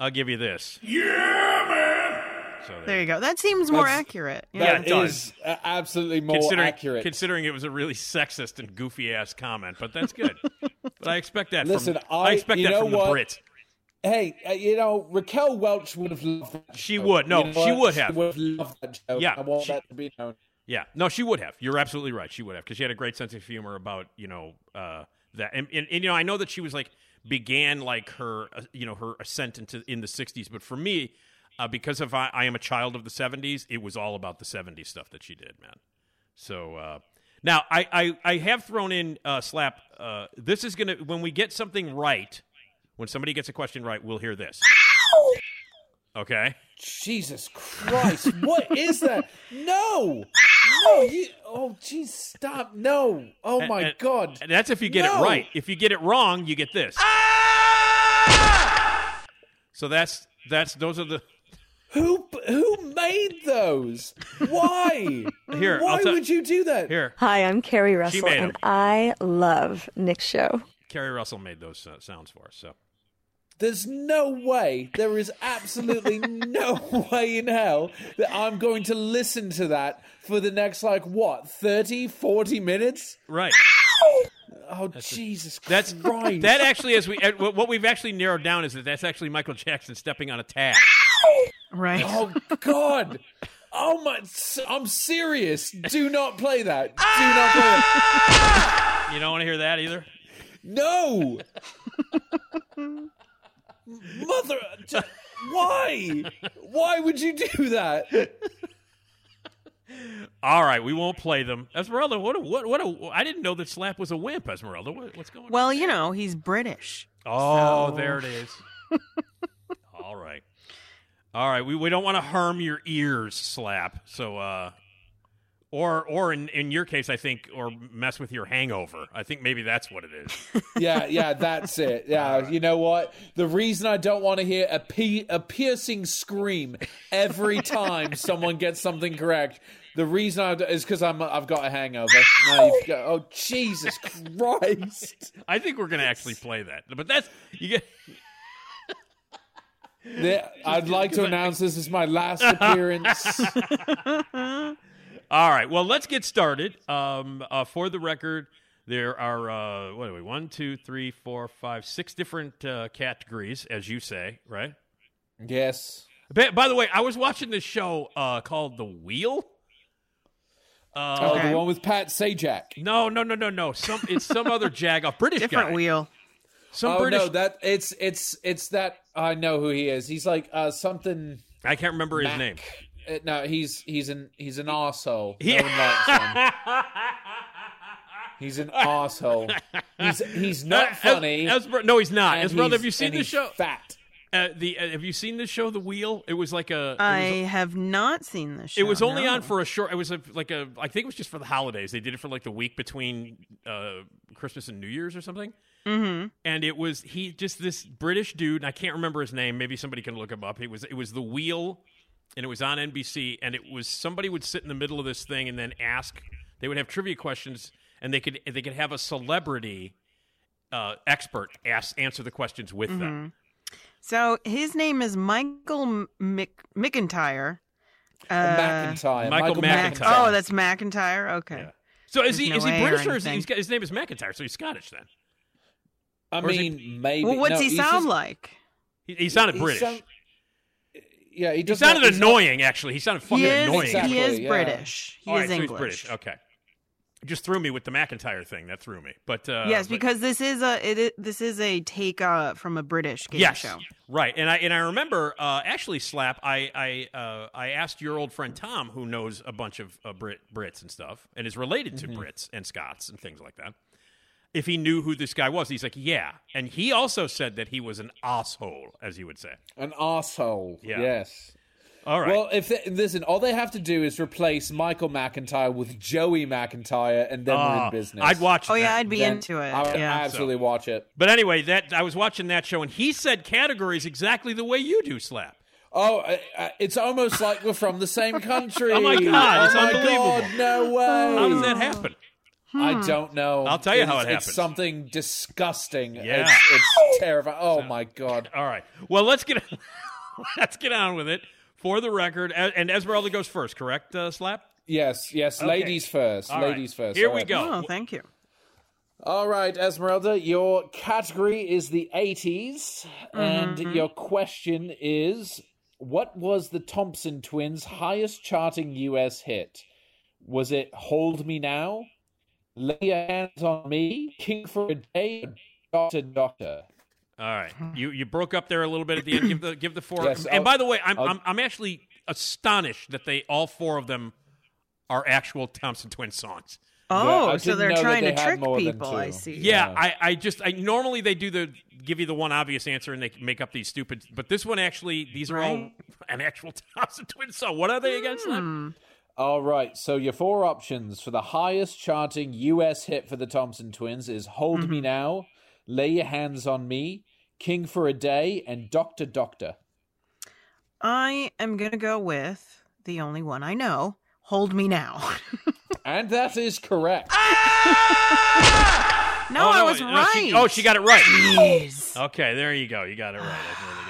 I'll give you this. Yeah, man. So There you go. That seems more That's- accurate. Yeah, That it does. is absolutely more considering, accurate. considering it was a really sexist and goofy ass comment, but that's good. but I expect that. Listen, from, I- expect you that know from what? the Brit. Hey, uh, you know Raquel Welch would have loved. That She would. No, You know she what? would have. She would have loved that show. Yeah, I want she- that to be known. Yeah, no, she would have. You're absolutely right. She would have because she had a great sense of humor about you know uh, that, and, and, and you know I know that she was like began like her uh, you know her ascent into in the '60s, but for me, uh, because of I, I am a child of the '70s, it was all about the '70s stuff that she did, man. So uh, now I, I I have thrown in uh, slap. Uh, this is gonna when we get something right, when somebody gets a question right, we'll hear this. Okay. Jesus Christ! what is that? No, no! You, oh, jeez, stop! No! Oh And- my and- God! And that's if you get No. it right. If you get it wrong, you get this. So that's that's those are the Who who made those? Why? Here, Why I'll would you do that? here. Hi, I'm Keri Russell, and I love Nick's show. Keri Russell made those uh, sounds for us. So There's no way. There is absolutely no way in hell that I'm going to listen to that for the next like what 30, 40 minutes. right. Oh Jesus That's Christ! that actually as we uh, what what we've actually narrowed down is that that's actually Michael Jackson stepping on a tag. Right. Oh God! Oh my! I'm serious. Do not play that. Do not play that. You don't want to hear that either. No. Mother, j- why? Why would you do that? All right, we won't play them. Esmeralda, what a, what what a I didn't know that Slap was a wimp. Esmeralda, what, what's going on? Well, you know, he's British. Oh, So- there it is. All right. All right. We, we don't want to harm your ears, slap. So uh or or in, in your case, I think, or mess with your hangover. I think maybe that's what it is. Yeah, yeah, that's it. Yeah, you know what? The reason I don't want to hear a, pe- a piercing scream every time someone gets something correct. The reason I is because I'm I've got a hangover. No, got, oh Jesus Christ! I think we're gonna actually play that. But that's you get I'd like to announce this is my last appearance. All right. Well, let's get started. Um, uh, for the record, there are uh, what are we? One, two, three, four, five, six different uh, categories, as you say, right? Yes. By, by the way, I was watching this show uh, called The Wheel. Uh, Oh, the one with Pat Sajak. No, no, no, no, no. Some it's some other jag off British Different guy. wheel. Some oh British. no, that it's it's it's that I know who he is. He's like uh, something. I can't remember his Mac. name. Uh, no, he's he's an he's an arsehole. He- No one likes him. He's an asshole. He's he's not Uh, funny. Es- Esmer- no, he's not. and Esmeralda, he's- have you seen and the he's show? Fat. Uh, the uh, have you seen the show The Wheel? It was like a. it was I a- have not seen the show. It was only no. on for a short. It was a, like a. I think it was just for the holidays. They did it for like the week between uh, Christmas and New Year's or something. Mm-hmm. And it was he just this British dude. And I can't remember his name. Maybe somebody can look him up. It was it was the wheel. And it was on NBC, and it was somebody would sit in the middle of this thing and then ask. They would have trivia questions, and they could they could have a celebrity uh, expert ask answer the questions with them. So his name is Michael Mc- McIntyre. Uh, McIntyre. Michael Mac- McIntyre. Oh, that's McIntyre. Okay. So is There's he no is he A or British or is he, he's got, his name is McIntyre? So he's Scottish then. I Or is he- mean, maybe. Well, what's no, he sound just- like? He, he sounded he British. sound- yeah, he he sounded not, he's not- annoying. actually, he sounded fucking He is, annoying. he is yeah. British. He All right, is so he's English. British. Okay. Just threw me with the McIntyre thing. That threw me. But uh, yes, but- because this is a it, i- this is a take uh, from a British game yes, show. right. And I and I remember uh, actually, slap. I I uh, I asked your old friend Tom, who knows a bunch of uh, Brit Brits and stuff, and is related Mm-hmm. to Brits and Scots and things like that. If he knew who this guy was, he's like, yeah. And he also said that he was an asshole, as you would say. An asshole. Yeah. Yes. All right. Well, if they, listen, all they have to do is replace Michael McIntyre with Joey McIntyre, and then we're Ah, in business. I'd watch. Oh yeah. I'd be Then into it. I would yeah. absolutely watch it. But anyway, that I was watching that show, and he said categories exactly the way you do, Slap. Oh, uh, uh, it's almost like we're from the same country. Oh my God, it's Oh my unbelievable. God, no way. How does that happen? I don't know. I'll tell you how It's- it happens. It's something disgusting. Yeah. It's, it's terrifying. Oh my god. All right. Well, let's get let's get on with it. For the record, and Esmeralda goes first, correct, uh, Slap? Yes, yes. Okay. Ladies first. All right. ladies first. Here All we right. go. Oh, thank you. All right, Esmeralda, your category is the 80s, and Mm-hmm. your question is What was the Thompson twins' highest charting US hit? Was it Hold Me Now, Lay Your Hands on Me, King for a Day, Doctor Doctor? All right. You you broke up there a little bit at the end. Give the give the four. Yes, and I'll- by the way, I'm, I'll- I'm I'm actually astonished that they all four of them are actual Thompson Twin songs. Oh, I so they're trying they to trick people. I see. Yeah, Yeah. I, I just I normally they do the give you the one obvious answer and they make up these stupid but this one actually these are all Right. an actual Thompson twin song. What are they against them? Hmm. All right, so your four options for the highest charting US hit for the Thompson twins is Hold Me mm-hmm. Now, Lay Your Hands on Me, King for a Day, and Doctor Doctor. I am gonna go with the only one I know. Hold me now. And that is correct. Ah! no, Oh, I was no, right. she- oh, she got it right. Jeez. Okay, there you go. You got it right. I got it right.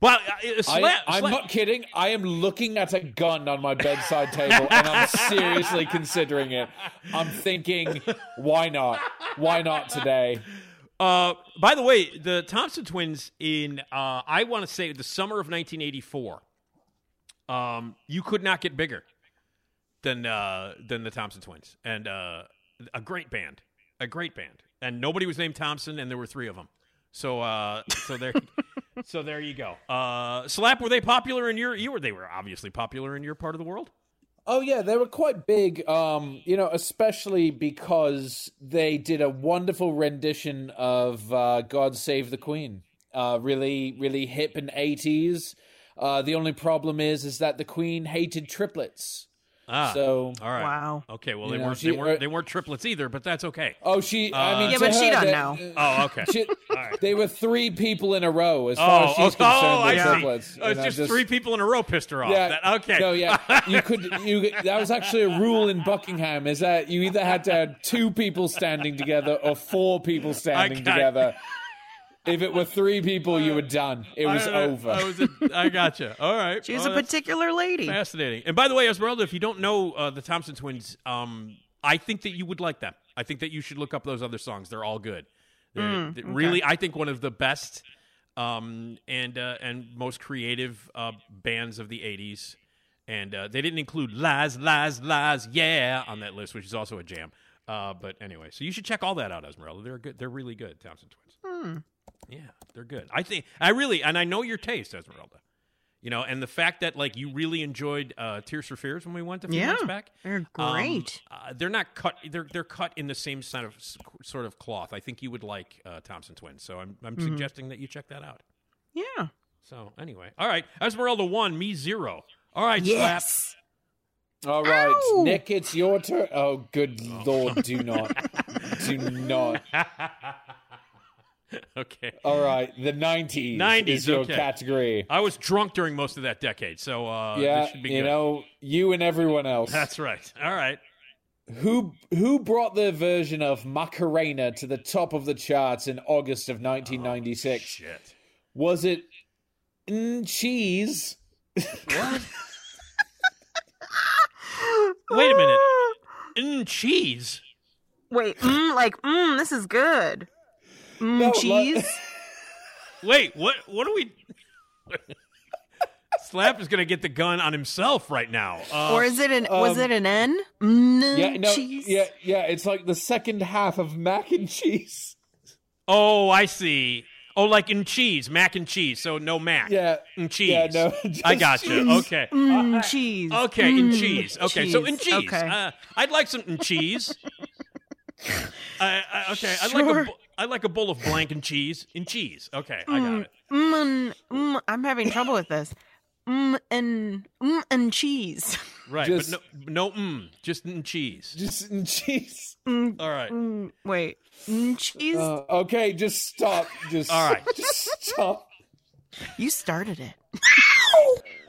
Well, uh, I, I'm slap- not kidding. I am looking at a gun on my bedside table and I'm seriously considering it. I'm thinking, why not? Why not today? Uh, by the way, the Thompson twins in uh, I want to say the summer of 1984. Um, you could not get bigger than uh, than the Thompson twins, and uh, a great band, a great band, and nobody was named Thompson, and there were three of them. So uh, so there. So there you go. Uh, Slap, were they popular in your? You were. They were obviously popular in your part of the world. Oh yeah, they were quite big. Um, you know, especially because they did a wonderful rendition of uh, "God Save the Queen." Uh, really, really hip in eighties. Uh, the only problem is, is that the Queen hated triplets. Ah, So, all right. Wow. Okay. Well, they know, weren't. she- they weren't. uh, They weren't triplets either, but that's okay. oh, she. Uh, I mean, Yeah, to but she her, doesn't that- know. Oh, okay. She- right. They were three people in a row, as far Oh, as she's oh, concerned. oh, I they're see. triplets. Oh, it's know, just, three people in a row pissed her off. Yeah. That- okay. No, yeah. You could. You that was actually a rule in Buckingham. Is that you either had to have two people standing together or four people standing together. it. Together. If it were three people, you were done. It was I, over. I, was a, I gotcha. All right. She's Well, a particular lady. fascinating. And by the way, Esmeralda, if you don't know uh, the Thompson Twins, um, I think that you would like them. I think that you should look up those other songs. They're all good. They're, Mm, they're really, I think one of the best um, and uh, and most creative uh, bands of the '80s. And uh, they didn't include "Lies, Lies, Lies," yeah, on that list, which is also a jam. Uh, but anyway, so you should check all that out, Esmeralda. They're good. They're really good, Thompson Twins. Yeah, they're good. I think I really, and I know your taste, Esmeralda. You know, and the fact that like you really enjoyed uh, Tears for Fears when we went a few Yeah, months back. they're um, great. uh, they're not cut. They're they're cut in the same sort of sort of cloth. I think you would like uh, Thompson Twins. So I'm I'm Mm-hmm. suggesting that you check that out. yeah. So anyway, all right, Esmeralda one, me zero. All right, Yes. All right, Ow! Nick, it's your turn. Oh, good lord, do not, do not. Slap. okay. All right, the 90s. 90s, is your okay. category. I was drunk during most of that decade, so uh, yeah, this should be you good. know, you and everyone else. That's right. All right. Who who brought their version of Macarena to the top of the charts in August of 1996? Shit. Was it mm, cheese? What? Wait a minute. Mm, cheese. Wait, mm, like, mm, this is good. Mm, No, like- cheese? Wait, what? What are we? Slap is going to get the gun on himself right now. Uh, or is it an, was um, it an N? Mm, Yeah, no, cheese? yeah, yeah. It's like the second half of mac and cheese. oh, I see. Oh, like in cheese, mac and cheese. So no mac. Yeah, in cheese. yeah, no, I just got you. Okay. Mm, cheese. Okay, in Mm, cheese. Okay, so in cheese. Okay. Uh, I'd like some in cheese. I, I, okay, I'd like a bu- I'd like a bowl of blank and cheese and cheese. Okay, I got it. Mm, mm, I'm having trouble with this. Mm, and mm, and cheese. Right, Just- but no, no, mm, just in cheese. Just in cheese. Mm, All right. mm, wait, mm, cheese. Uh, okay, just stop. Just All right. Just stop. you started it.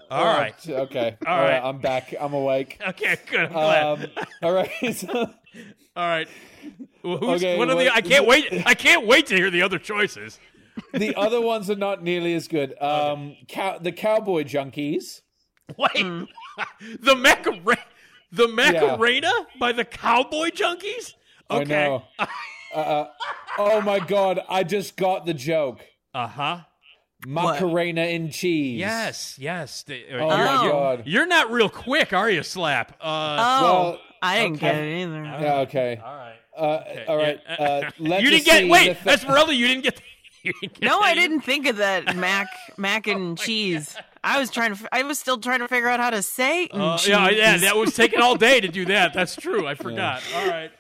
All right. Okay. All All right. right. I'm back. I'm awake. Okay, good. I'm glad. Um, all right. so- All right. Well, who's, Okay, what are the? I can't wait. I can't wait to hear the other choices. the other ones are not nearly as good. Um, cow- the Cowboy Junkies. Wait, the Macarena, the Macarena by the Cowboy Junkies. Okay. know. uh, oh my god! I just got the joke. Uh huh. Macarena and cheese. Yes. Yes. The- uh, Oh you're, my you're- god. You're not real quick, are you, Slap? Uh, Oh, well, I didn't get okay. it either. Yeah. Okay. all right. Uh, all right. Yeah. Uh, let you the didn't get. sea- Wait, the- Esmeralda, you didn't get. You didn't get No, I didn't think of that mac mac and cheese. I was trying to. I was still trying to figure out how to say. Uh, yeah, yeah, that was taking all day to do that. That's true. I forgot. All right.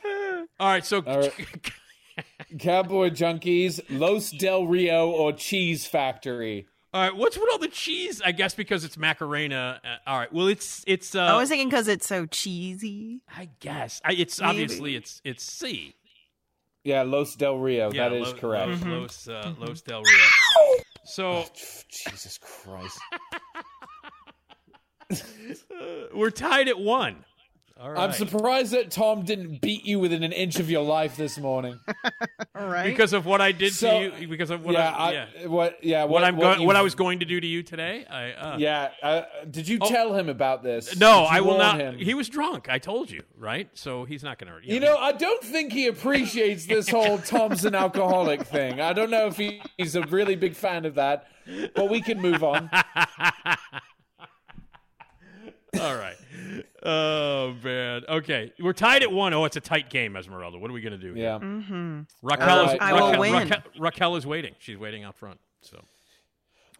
All right. So, All right. Cowboy Junkies, Los Del Rio, or Cheese Factory. all right. What's with all the cheese? I guess because it's Macarena. Uh, all right. Well, it's it's. Uh, I was thinking because it's so cheesy. I guess I, it's Maybe. obviously it's it's C. Yeah, Los Del Rio. Yeah, that is Lo- correct. Los, Mm-hmm. Los, uh, Los Del Rio. So Jesus Christ. we're tied at one. All right. I'm surprised that Tom didn't beat you within an inch of your life this morning. All right. because of what I did So- to you. Because of what yeah, I, I, yeah. what? Yeah, What, I'm what, going, what I was going to do to you today. I uh, Yeah, uh, did you Oh. tell him about this? No, I will not. Him? He was drunk. I told you, right? So he's not going to. You you know, I don't think he appreciates this whole Tom's an alcoholic thing. I don't know if he, he's a really big fan of that, but we can move on. All right. Oh man. Okay, we're tied at one. Oh, it's a tight game, Esmeralda. What are we going to do? here? Yeah. Mm-hmm. Raquel All is right. I will Raquel, win. Raquel, Raquel is waiting. She's waiting out front. So.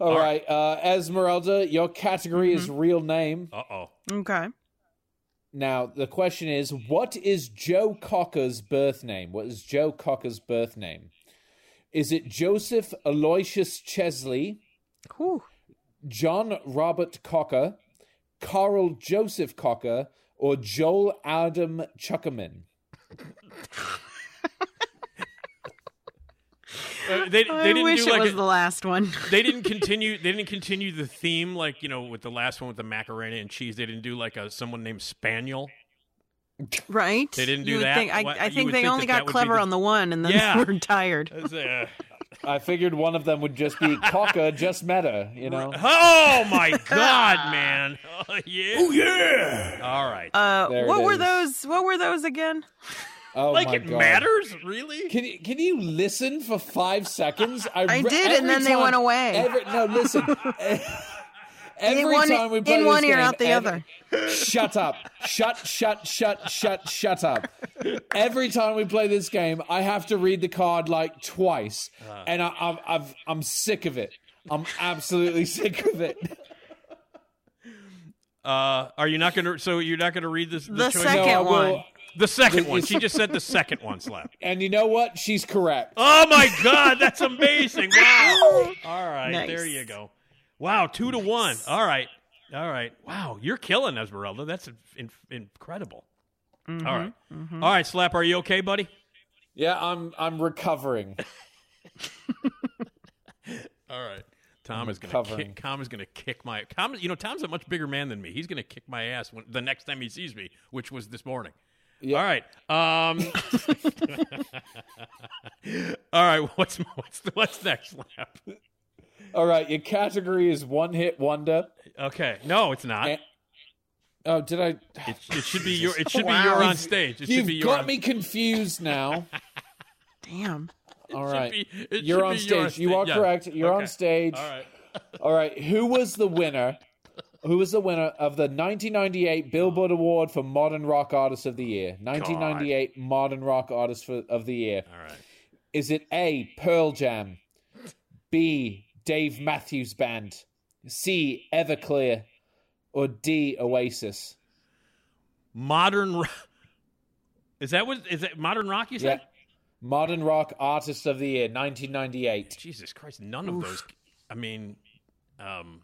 All right, uh, Esmeralda, your category is real name. Uh oh. Okay. Now, the question is, what is Joe Cocker's birth name? What is Joe Cocker's birth name? Is it Joseph Aloysius Chesley, Whew. John Robert Cocker, Carl Joseph Cocker, or Joel Adam Chuckerman? Uh, they they I didn't wish do it like was a- the last one. they didn't continue they didn't continue the theme like you know with the last one with the macarena and cheese. They didn't do like a someone named Spaniel. right? They didn't do You that? Think, I, I think they think only that that got would be clever the- on the one, and then Yeah. they were tired. Uh, I figured one of them would just be Cocker, just meta, you know? oh my god, man! Oh yeah! Oh yeah! All right. Uh, There what were is. those? What were those again? Oh like my it God. matters, really? Can you, can you listen for five seconds? I re- did, and every then they went away. Every, no, listen. every in one, time we play in this one ear, game, out the every- other. Shut up! Shut! Shut! Shut! Shut! Shut up! Every time we play this game, I have to read the card like twice, Uh. and I, I've, I've, I'm sick of it. I'm absolutely sick of it. Uh, are you not going to? So you're not going to read this? The choice? second No, one. The second one. She just said the second one. Slap. And you know what? She's correct. Oh my god, that's amazing! Wow. All right, Nice. there you go. Wow, two to one. All right, all right. Wow, you're killing Esmeralda. That's in- incredible. Mm-hmm, All right, all right. Slap, are you okay, buddy? Yeah, I'm, I'm recovering. All right. Tom is going to kick. Tom is going to kick my. Tom, you know, Tom's a much bigger man than me. He's going to kick my ass when, the next time he sees me, which was this morning. All right. Um, all right. What's what's what's next, Slap? All right, your category is one hit wonder. Okay. No, it's not. And- oh, did I? It, it should be your. It should Wow. be your on stage. It You've should be your. got on- me confused now. Damn. All should be- it you're should on be stage. your on You are. Yeah. correct. You're Okay. on stage. All right. All right. Who was the winner? Who was the winner of the 1998 Billboard Award for Modern Rock Artist of the Year? 1998 Modern Rock Artist for, of the Year. All right. Is it A. Pearl Jam, B. Dave Matthews Band, C. Everclear, or D. Oasis? Modern. ro- Is that what? Is that modern rock? You said Yeah. said? Modern Rock Artist of the Year, 1998. Jesus Christ! None of those. I mean, um,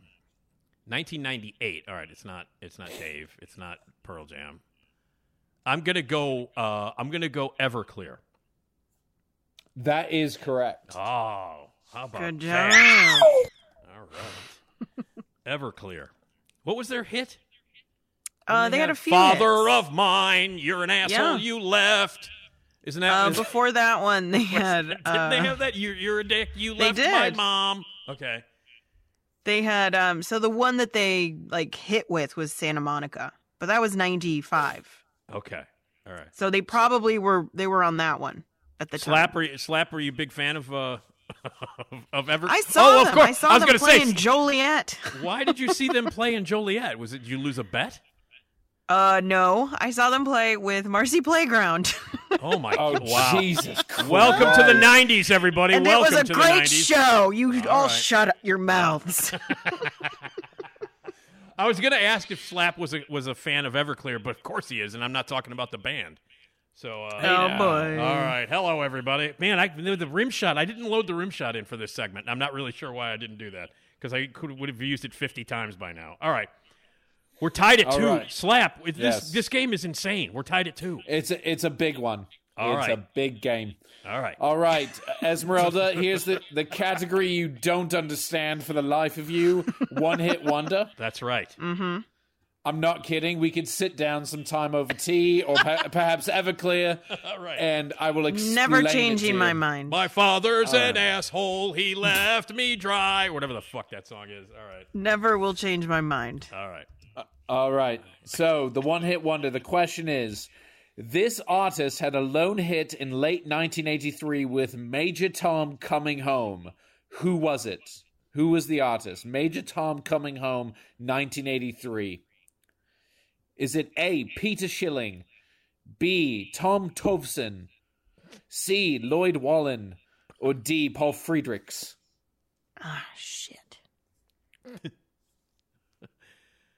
1998. All right, it's not. It's not Dave. It's not Pearl Jam. I'm gonna go. Uh, I'm gonna go Everclear. That is correct. Oh, how about Good that? job. All right. Everclear. What was their hit? Uh, they had a few. Father hits. of mine, you're an asshole. Yeah. You left. Isn't that? Uh, is- before that one, they had. Didn't Uh, they have that? You're, you're a dick. You they left my mom. Okay. They had. Um. So the one that they like hit with was Santa Monica, but that was '95. Okay. All right. So they probably were. They were on that one at the time. Slap, were you, Slap, were you a big fan of uh, of, of Ever? I saw oh, of them. course. I saw was them gonna playing say, Joliet. why did you see them play in Joliet? Was it did you lose a bet? Uh, no, I saw them play with Marcy Playground, Oh my! Oh, wow! Jesus Christ. Welcome to the '90s, everybody. and it was a to great the '90s. show. You all, right. shut up your mouths. I was going to ask if Slap was a was a fan of Everclear, but of course he is, and I'm not talking about the band. So, uh, Oh, boy. All right, hello everybody. Man, I the, the rim shot. I didn't load the rim shot in for this segment. I'm not really sure why I didn't do that because I could would have used it 50 times by now. All right, we're tied at All two. right. Slap. This Yes. this game is insane. We're tied at two. It's a, it's a big one. All it's right. a big game. All right. All right, Esmeralda, here's the, the category you don't understand for the life of you one hit wonder. That's right. mm-hmm. I'm not kidding. We could sit down sometime over tea or per- perhaps Everclear, All right. and I will explain Never it to changing you. my mind. My father's All an asshole. He left me dry. Whatever the fuck that song is. All right. Never will change my mind. All right. Uh, all right. So the one hit wonder. The question is this artist had a lone hit in late 1983 with Major Tom Coming Home. Who was it? Who was the artist? Major Tom Coming Home, 1983. Is it A. Peter Schilling, B. Tom Tovson, C. Lloyd Wallen, or D. Paul Friedrichs? Ah, shit.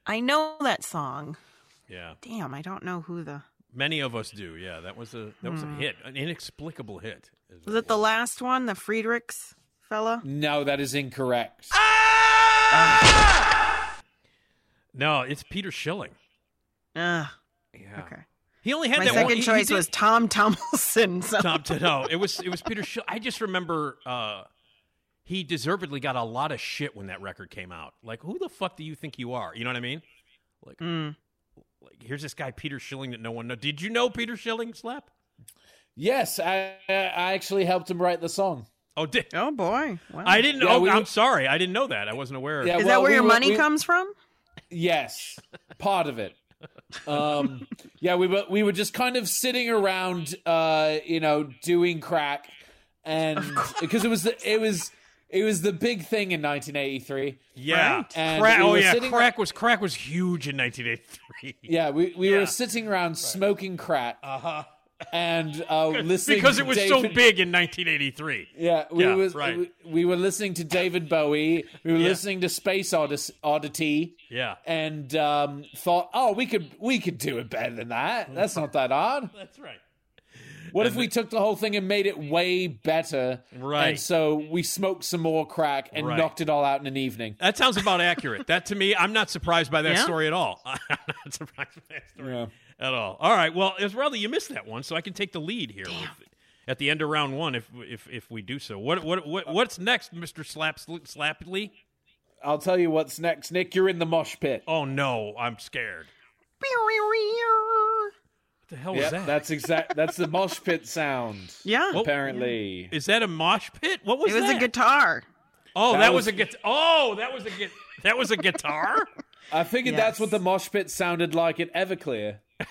I know that song. Yeah. Damn, I don't know who the. Many of us do. Yeah, that was a that was a Hmm. hit, an inexplicable hit. is Was what it the last one, the Friedrichs fella? No, that is incorrect. Ah! No, it's Peter Schilling. Ah, Yeah. okay. He only had My that one. second he- he choice was Tom Tomlinson. So. Tom. To, no, it was it was Peter Schilling. I just remember uh, he deservedly got a lot of shit when that record came out. Like, who the fuck do you think you are? You know what I mean? Like, Mm. like here's this guy Peter Schilling that no one knows. Did you know Peter Schilling? Slap. Yes, I, I actually helped him write the song. Oh, did, Oh boy! Wow. I didn't know. Yeah, oh, we- I'm sorry. I didn't know that. I wasn't aware. Yeah, Is well, that where we your money we- comes from? Yes, part of it. Um, yeah, we were we were just kind of sitting around, uh, you know, doing crack, and because it was the, it was it was the big thing in 1983. Yeah. Right. And Crack, we oh were yeah, sitting- crack was crack was huge in 1983. Yeah, we, we Yeah. were sitting around smoking crack Uh huh. And uh, listening Because it was David, so big in 1983. Yeah, we Yeah, was right. we, we were listening to David Bowie. We were Yeah. listening to Space Oddis- Oddity. Yeah. and um, thought, oh, we could we could do it better than that. That's not that hard. That's right. What if we took the whole thing and made it way better? Right. And so we smoked some more crack and Right. knocked it all out in an evening. That sounds about accurate. That to me, I'm not surprised by that Yeah? story at all. I'm not surprised by that story Yeah. At all. All right. Well, Esmeralda, you missed that one, so I can take the lead here. With, at the end of round one if if if we do so. What what what what's next, Mister Slap Slapply? I'll tell you what's next, Nick. You're in the mosh pit. Oh no, I'm scared. What the hell was Yep, that? that's exact. That's the mosh pit sound. Yeah. What- Apparently, Is that a mosh pit? What was It was that? a guitar. Oh, that, That was, was- a guitar. Oh, that was a gui- that was a guitar. I figured Yes. that's what the mosh pit sounded like at Everclear.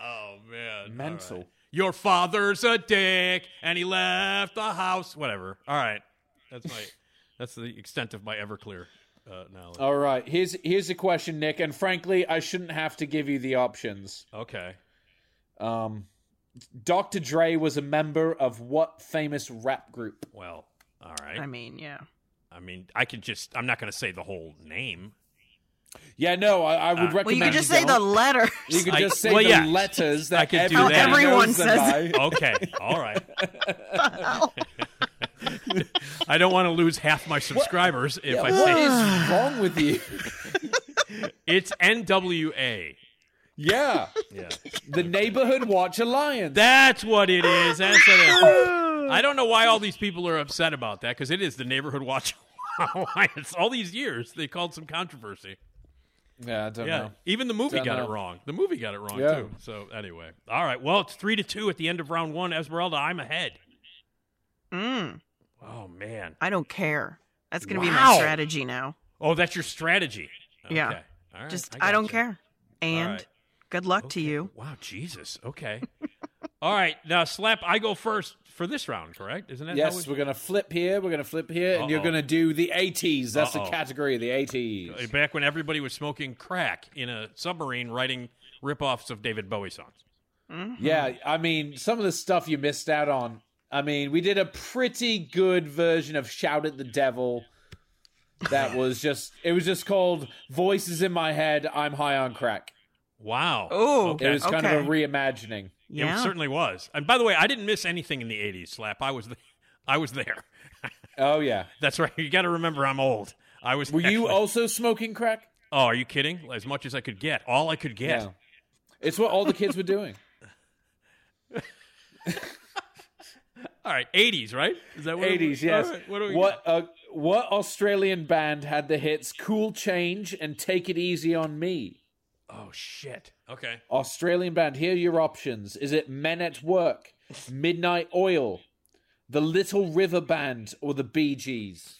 oh man, Mental. All right. Your father's a dick, and he left the house. Whatever. All right, that's my that's the extent of my Everclear uh, knowledge. All right, here's here's a question, Nick, and frankly, I shouldn't have to give you the options. Okay. Um, Dr. Dre was a member of what famous rap group? Well, all right. I mean, yeah. I mean, I could just. I'm not going to say the whole name. Yeah, no, I, I would Uh, recommend. Well, you could just say the don't. letters. You could I- just say well, the yeah. letters that I could do that. Everyone knows says by. Okay. All right. I don't want to lose half my subscribers if I What say is wrong with you? it's NWA. Yeah, Yeah. the Neighborhood Watch Alliance. That's what it is. That's what it is. I don't know why all these people are upset about that because it is the Neighborhood Watch Alliance. All these years, they called some controversy. yeah, I don't Yeah, know. even the movie Don't got know. it wrong. The movie got it wrong Yeah. too. So anyway, all right. Well, it's three to two at the end of round one. Esmeralda, I'm ahead. Mm, Oh man. I don't care. That's going to be my strategy now. Oh, that's your strategy. Yeah. Okay. All right. Just, I I, don't gotcha. care. And right. good luck to you. Wow, Jesus. Okay. all right. Now, slap. I go first for this round. Correct? Isn't that? Yes, how we're gonna flip here. We're gonna flip here, and you're gonna do the 80s. That's Uh-oh. the category of the 80s. back when everybody was smoking crack in a submarine, writing rip-offs of David Bowie songs. Mm-hmm. Yeah, I mean, some of the stuff you missed out on. I mean, we did a pretty good version of "Shout at the Devil." That was just. It was just called "Voices in My Head." I'm high on crack. Wow. Oh, okay. It was kind of a reimagining. Yeah. It certainly was. And by the way, I didn't miss anything in the '80s. Slap. I was, I was there. Oh yeah. That's right. You got to remember, I'm old. I was. Were you also smoking crack? Oh, are you kidding? As much as I could get, all I could get. Yeah. It's what all the kids were doing. All right, '80s, right? Is that what 80s, was? yes. All right, what do we what uh, what Australian band had the hits "Cool Change" and "Take It Easy on Me"? Oh shit. Okay. Australian band. Here are your options. Is it Men at Work, Midnight Oil, the Little River Band, or the Bee Gees?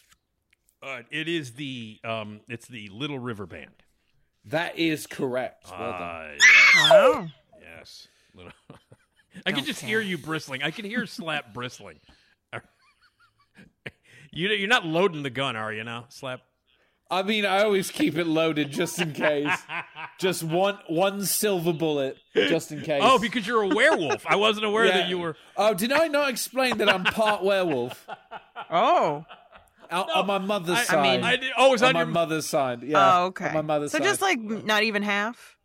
Uh, it is the um, it's the Little River Band. That is correct. Well done. Ah, yes. Yes. Little- I can just hear you bristling. I can hear Slap bristling. you you're not loading the gun, are you now, Slap? I mean, I always keep it loaded just in case. just one one silver bullet, just in case. Oh, because you're a werewolf. I wasn't aware Yeah. that you were. Oh, did I not explain that I'm part werewolf? Oh. On, on my mother's I- side. I mean, I did- oh, it's on on my your- mother's side. Yeah. oh, okay. On my mother's so side. just like not even half.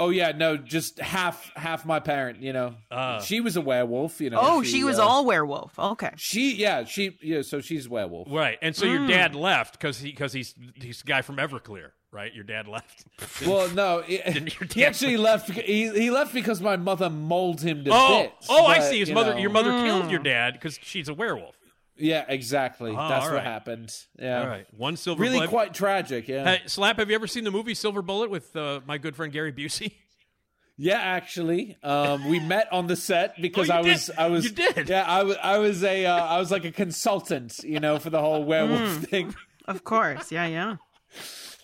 Oh yeah, no, just half half my parent. You know, Ah. she was a werewolf. You know. Oh, she, was uh, all werewolf. Okay. She yeah she yeah so she's a werewolf. Right, and so your dad left because he because he's he's the guy from Everclear, right? Your dad left. Well, no, he, Didn't your he dad- actually left. He he left because my mother molded him to oh, bits. oh, I see. His mother, know- your mother killed your dad because she's a werewolf. Yeah, exactly. Oh, That's all what happened. Yeah. All right, one silver. Really bullet. quite tragic. Yeah. Hey, Slap, have you ever seen the movie Silver Bullet with uh, my good friend Gary Busey? Yeah, actually, um, we met on the set because Oh, you I was, did. I was, You did. Yeah, I was, I was a, uh, I was like a consultant, you know, for the whole werewolf thing. Of course. Yeah, yeah.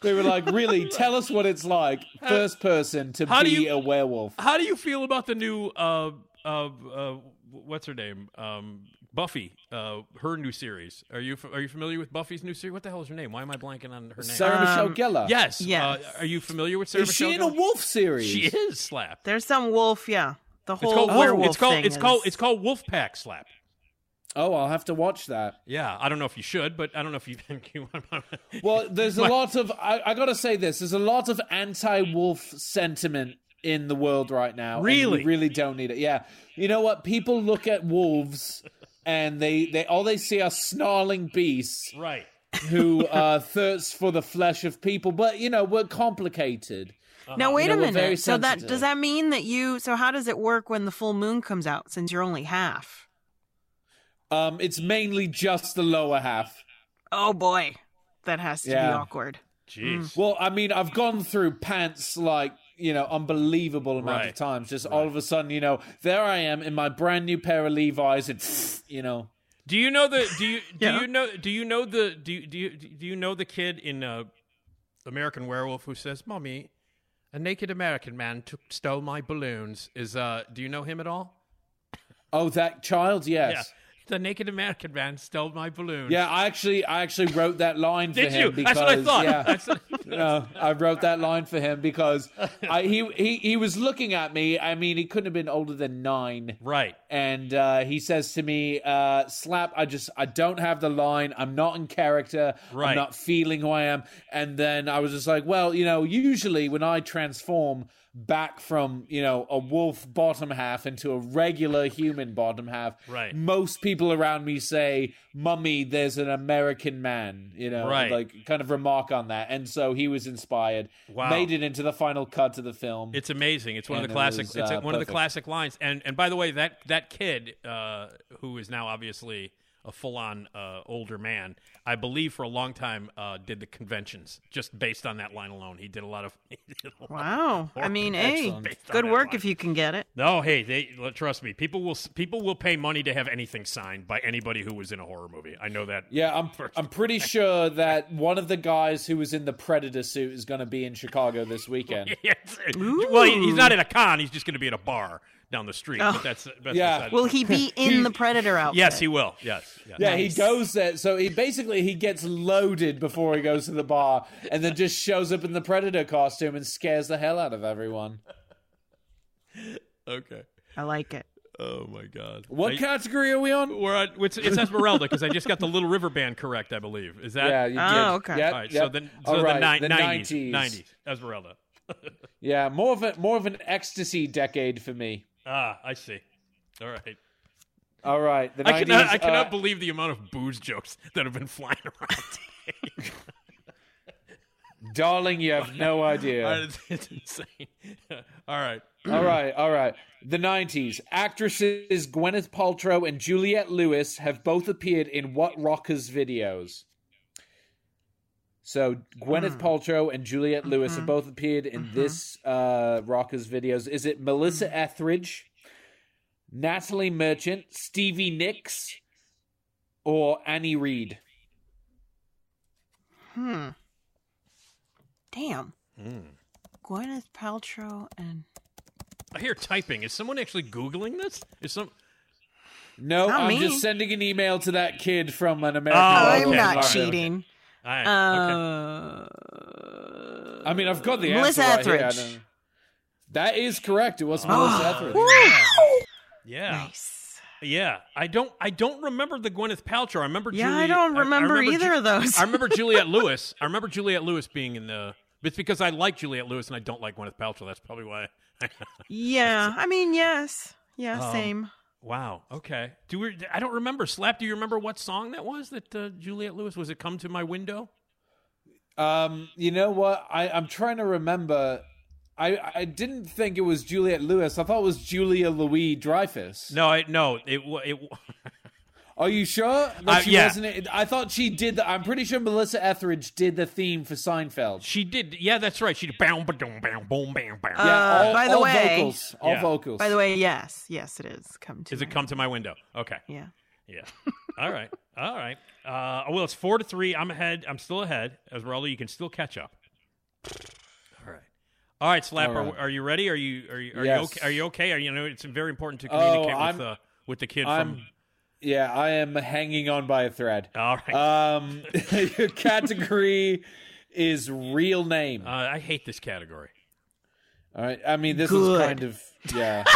They were like, really, tell us what it's like, first person to How be you- a werewolf. How do you feel about the new uh, uh, uh, what's her name? Um, Buffy, uh, her new series. Are you are you familiar with Buffy's new series? What the hell is her name? Why am I blanking on her name? Sarah Michelle Gellar. yes, yes. Uh, are you familiar with Sarah Michelle? Is she in Michelle a wolf series? She is Slap. There's some wolf. Yeah. The It's whole called Wolf- werewolf It's called thing it's called is- it's called Wolfpack Slap. Oh, I'll have to watch that. Yeah, I don't know if you should, but I don't know if you think you want. Well, there's a My- lot of. I, I got to say this. There's a lot of anti-wolf sentiment in the world right now. and Really? we really don't need it. Yeah. You know what? People look at wolves, and they they all they see are snarling beasts. right. who uh, thirsts for the flesh of people, but you know we're complicated. Now wait You know, a we're very minute. So that does that mean that you? So how does it work when the full moon comes out? Since you're only half. Um, it's mainly just the lower half. Oh boy, that has to be awkward. Jeez. Well, I mean, I've gone through pants like you know unbelievable amount Right. of times. Just all of a sudden, you know, there I am in my brand new pair of Levi's, and you know, Do you know the? Do you do Yeah. you know? Do you know the? Do you, do you do you know the kid in uh, American Werewolf who says, "Mommy, a naked American man took stole my balloons"? Is uh? Do you know him at all? oh, that child, yes. Yeah. The naked American man stole my balloons. Yeah, I actually, I actually wrote that line for Did him you? because That's what I thought. yeah, That's what- no, I wrote that line for him because I, he he he was looking at me. I mean, he couldn't have been older than nine, right. and uh, he says to me, uh, "Slap, I just I don't have the line. I'm not in character. Right. I'm not feeling who I am." And then I was just like, "Well, you know, usually when I transform." Back from you know a wolf bottom half into a regular human bottom half. Right. Most people around me say, "Mummy, there's an American man." You know, Right. like kind of remark on that. And so he was inspired. Wow. Made it into the final cut of the film. It's amazing. It's one of the classic. was, it's uh, one of the classic lines. And and by the way, that that kid uh, who is now obviously a full on uh, older man, I believe for a long time uh, did the conventions just based on that line alone. He did a lot of. he did a lot of Wow. I mean, hey, conventions based on good work line. if you can get it. No, hey, they trust me. People will people will pay money to have anything signed by anybody who was in a horror movie. I know that. Yeah, I'm I'm pretty sure that one of the guys who was in the Predator suit is going to be in Chicago this weekend. Yes. Well, he's not at a con. He's just going to be at a bar down the street. Oh. But that's, that's Yeah. Will he be in the Predator outfit? Yes, he will. Yes. yes. Yeah, he goes there. So he basically he gets loaded before he goes to the bar, and then just shows up in the Predator costume and scares the hell out of everyone. Okay. I like it. Oh my God. What I- category are we on? We're on, it's, it's Esmeralda because I just got the Little River Band correct, I believe. Is that? Yeah, you Oh, did. okay. Yep, All right. yep. So then, so All right, the, ni- 90s, 90s. 90s. Esmeralda. Yeah, more of a more of an ecstasy decade for me. Ah, I see. All right. All right, the I cannot, I cannot uh, believe the amount of booze jokes that have been flying around today. darling, you have no idea. it's, it's insane. All right. all right, all right. The 90s. Actresses Gwyneth Paltrow and Juliette Lewis have both appeared in what rockers videos? So Gwyneth hmm. Paltrow and Juliette Lewis have mm-hmm. both appeared in mm-hmm. this uh, rockers videos. Is it Melissa mm-hmm. Etheridge, Natalie Merchant, Stevie Nicks, or Annie Reed? Hmm. Damn. Hmm. Gwyneth Paltrow and I hear typing. Is someone actually Googling this? Is some. No, Not I'm me. just sending an email to that kid from an American. Oh, Idol. I'm okay. not All right. cheating. All right. okay. Uh, I mean, I've got the Melissa answer right here. Etheridge. don't- That is correct. It was Melissa Etheridge. Yeah. nice. Yeah, I don't. I don't remember the Gwyneth Paltrow. I remember. Yeah, I don't remember either of those. I remember Juliette Lewis. I remember Juliette Lewis being in the. It's because I like Juliette Lewis and I don't like Gwyneth Paltrow. That's probably why. Yeah, I mean, yes. Yeah, Um, same. Wow. Okay. Do we? I don't remember. Slap. Do you remember what song that was? That uh, Juliette Lewis was it? Come to my window. Um, you know what? I, I'm trying to remember. I I didn't think it was Juliette Lewis. I thought it was Julia Louis Dreyfus. No, I, no. It it. Wa- Are you sure? That Uh, she yeah. wasn't it? I thought she did. The, I'm pretty sure Melissa Etheridge did the theme for Seinfeld. She did. Yeah, that's right. She did. Bam, ba, dum, bam, boom, bam, bam. Uh, yeah, all, by the all way- vocals. All Yeah. vocals. By the way, yes. Yes, it is. Come to Is it my- come to my window? Okay. Yeah. Yeah. All right. All right. Uh, well, it's four to three. I'm ahead. I'm still ahead. Esmeralda, you can still catch up. All right. All right, Slap. All right. Are, are you ready? Are you are you are you Yes. okay? Are you okay? Are you, know it's very important to Oh, communicate I'm- with uh, with the kid I'm. from. Yeah, I am hanging on by a thread. All right. Um, your category is real name. uh, I hate this category. All right. I mean, this Good. is kind of yeah.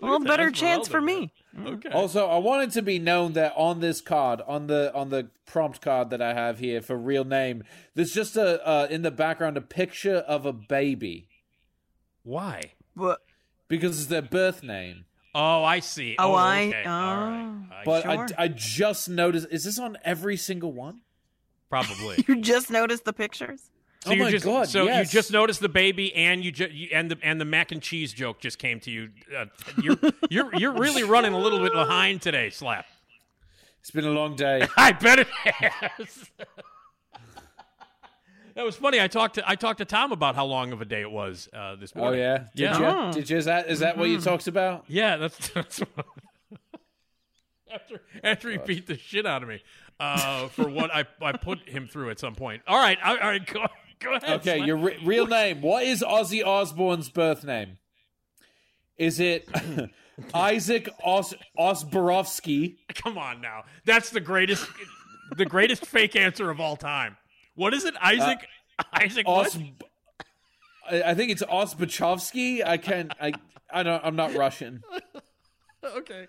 Well, better chance for me. Okay. Also, I want it to be known that on this card, on the on the prompt card that I have here for real name, there's just a uh, in the background a picture of a baby Why? But because it's their birth name. Oh, I see. Oh, I- okay. All right. oh. I But. Sure. I, I just noticed. Is this on every single one? probably. You just noticed the pictures? So Oh you my just, God, So yes. you just noticed the baby, and you, ju- you and the and the mac and cheese joke just came to you. Uh, you're you're you're really running a little bit behind today, Slap. It's been a long day. I bet it has. That was funny. I talked to I talked to Tom about how long of a day it was uh, this morning. Oh yeah. Did Yeah. you? Oh. Did you? Is that is that what you talked about? Yeah, that's, that's what- after after he beat the shit out of me uh, for what I I put him through at some point. All right, all right, go go ahead. Okay, Slap. your re- real name. What is Ozzy Osbourne's birth name? Is it Isaac Os- Osborowski? Come on now. That's the greatest the greatest fake answer of all time. What is it? Isaac Isaac what? Os- I I think it's Osbachovsky. I can I I don't I'm not Russian. Okay.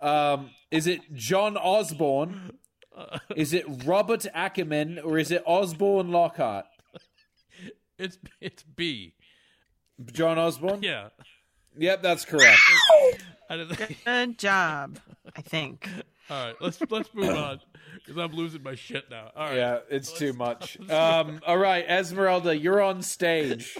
Um, is it John Osborne? Is it Robert Ackerman or is it Osborne Lockhart? It's it's B. John Osborne? Yeah. Yep, that's correct. I don't think- Good job, I think. all right, let's let's move on because I'm losing my shit now. All right. Yeah, it's too much. Um, all right, Esmeralda, you're on stage.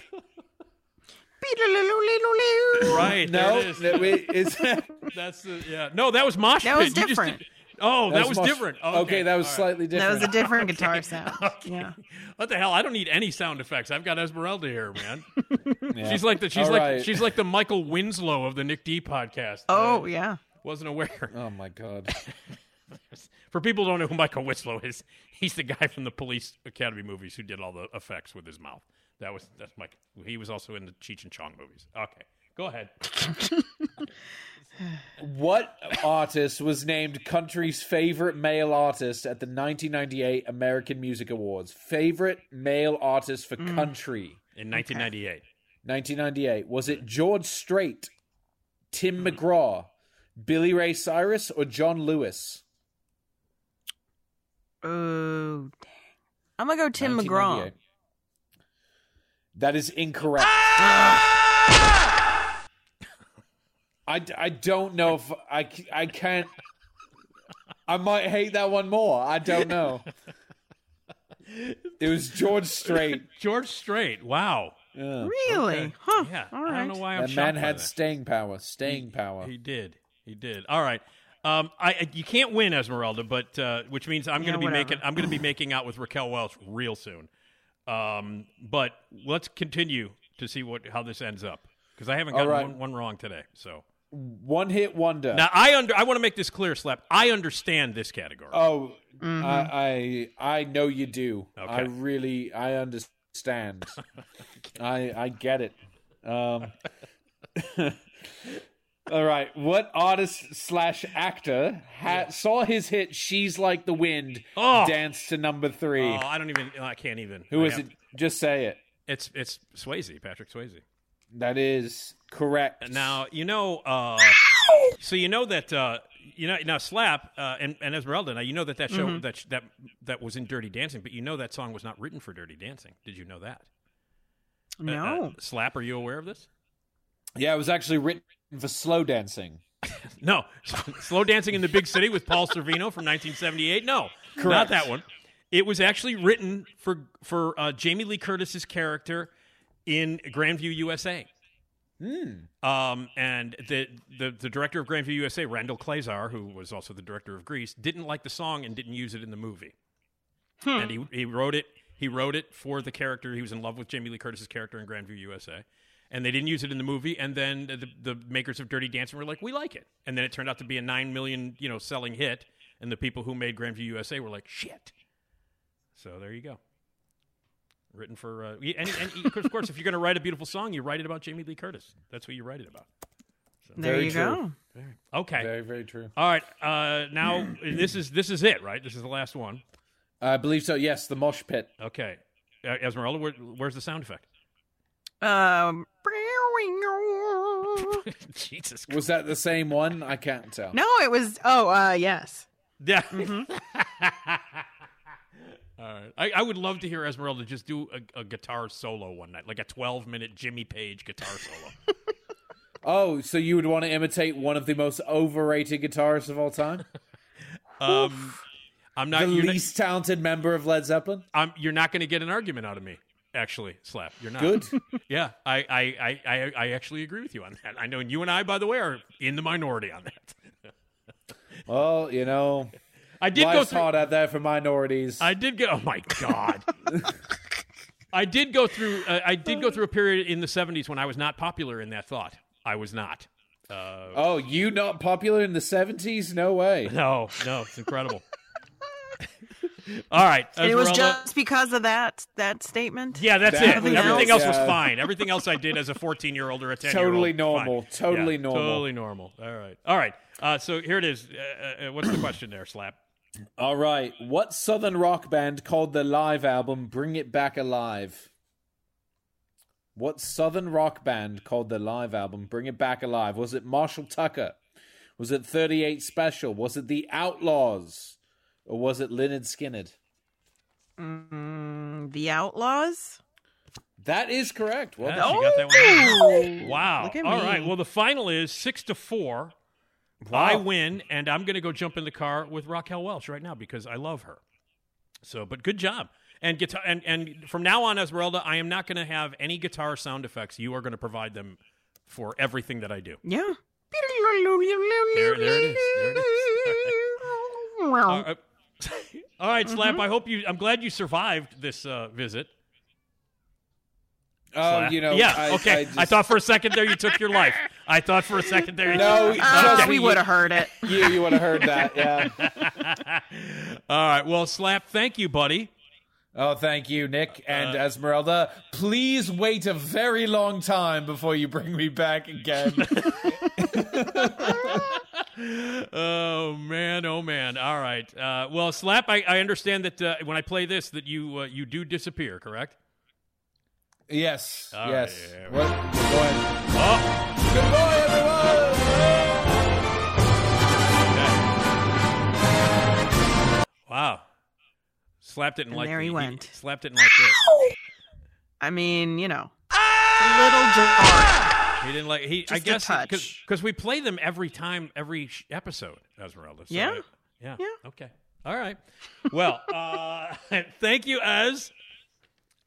Right. No, there it is. no, wait, is That's the yeah. No, that was mosh That was You just different. did- oh, that, was much- different. Okay, that was all right. slightly different. That was a different guitar sound. Yeah. What the hell? I don't need any sound effects. I've got Esmeralda here, man. Yeah. She's like the she's All like right. she's like the Michael Winslow of the Nick D podcast. Oh, Uh, yeah. wasn't aware. Oh my god. For people who don't know who Michael Winslow is, he's the guy from the Police Academy movies who did all the effects with his mouth. That was that's Mike. He was also in the Cheech and Chong movies. Okay, go ahead. What artist was named country's favorite male artist at the 1998 American Music Awards? Favorite male artist for hmm. country. In 1998, 1998. Was it George Strait, Tim hmm. McGraw, Billy Ray Cyrus, or John Lewis? Oh, dang. I'm going to go Tim McGraw. That is incorrect. Ah! I, I don't know if I, I can't. I might hate that one more. I don't know. It was George Strait. George Strait. Wow. Yeah. Really? Huh. Yeah. All I don't know why I'm That man had that. staying power. Staying power. He did. He did. All right. Um, I I- you can't win Esmeralda, but uh, which means I'm Yeah, going to be whatever. making I'm going to be making out with Raquel Welch real soon. Um, but let's continue to see what how this ends up because I haven't gotten right. one, one wrong today. So One hit wonder. now I under I want to make this clear, Slap. I understand this category. Oh, Mm-hmm. I, I I know you do. I really I understand. I I get it. Um, all right. What artist slash actor ha- saw his hit "She's Like the Wind" Oh. dance to number three? Oh, I don't even. I can't even. Who I is have- it? Just say it. It's it's Swayze, Patrick Swayze. That is correct. Now you know. Uh, so you know that uh, you know now Slap uh, and, and Esmeralda. Now you know that that show Mm-hmm. that that that was in Dirty Dancing, but you know that song was not written for Dirty Dancing. Did you know that? Uh, uh, No. Slap, are you aware of this? yeah, it was actually written for slow dancing. No. Slow Dancing in the Big City with Paul Sorvino from 1978. No, not that one. It was actually written for for uh, Jamie Lee Curtis's character in Grandview, USA. Um, and the, the the director of Grandview USA, Randal Kleiser, who was also the director of Grease, didn't like the song and didn't use it in the movie. Hmm. And he he wrote it he wrote it for the character. He was in love with Jamie Lee Curtis's character in Grandview USA. And they didn't use it in the movie. And then the, the makers of Dirty Dancing were like, "We like it." And then it turned out to be a nine million, you know, selling hit. And the people who made Grandview USA were like, "Shit." So there you go. Written for, uh, and, and of course, if you're going to write a beautiful song, you write it about Jamie Lee Curtis. That's what you write it about. there Very you true. go. Okay. Very very true. All right. Uh, now this is this is it, right? This is the last one. I believe so. Yes, the mosh pit. Okay. Uh, Esmeralda, where, where's the sound effect? Um. Jesus. Was that the same one? I can't tell. No, it was. Oh, uh, yes. Yeah. All right. I, I would love to hear Esmeralda just do a, a guitar solo one night, like a 12 minute Jimmy Page guitar solo. Oh, so you would want to imitate one of the most overrated guitarists of all time? Um, I'm not the you're least talented member of Led Zeppelin? Not, I'm, you're not going to get an argument out of me. Actually, slap. You're not Good. Yeah, I, I, I, I, I actually agree with you on that. I know you and I, by the way, are in the minority on that. Well, you know, I did go through. hard out there for minorities. I did go. Oh my god. I did go through. Uh, I did go through a period in the '70s when I was not popular in that thought. I was not. Uh, oh, you not popular in the 70s? No way. no, no, it's incredible. All right, And it was Esmeralda. just because of that that statement. Yeah, that's That it. was- Everything else was fine. Everything else I did as a 14 year old or a 10 year old. Totally normal. Totally normal. Totally normal. All right. All right. Uh, so here it is. Uh, uh, what's the question there, Slap? All right. What southern rock band called their live album Bring It Back Alive? What southern rock band called their live album Bring It Back Alive? Was it Marshall Tucker? Was it 38 Special? Was it The Outlaws? Or was it Lynyrd Skynyrd? Mm, the Outlaws. That is correct. Well Yeah, done. she got that one. Wow. Look at me. right. Well, the final is six to four. I win, and I'm going to go jump in the car with Raquel Welch right now because I love her. So, but good job. And guitar, and and from now on, Esmeralda, I am not going to have any guitar sound effects. You are going to provide them for everything that I do. Yeah. There, there it is. There it is. All right, All right, Slap. I hope you. I'm glad you survived this uh, visit. Oh, Slap. you know. yeah. I, okay. I, I, thought for a second there you took your life. I thought for a second there. You No, took- trust Uh, me, we would have heard it. You, you would have heard that, yeah. All right. Well, Slap. Thank you, buddy. Oh, thank you, Nick and Uh, Esmeralda. Please wait a very long time before you bring me back again. Oh man, oh man. All right. Uh, well, Slap. I, I understand that uh, when I play this, that you uh, you do disappear. Correct? yes, All yes. right, yeah, What? Go ahead. Oh. Goodbye, everyone. Wow. Slap didn't And like there he the- went. Slap didn't like this. I mean, you know, a little jarring. He didn't like. He. I Just a guess because we play them every time, every sh- episode, Esmeralda. So Yeah. I- yeah. Yeah. Okay. All right. Well, uh, thank you, Ez.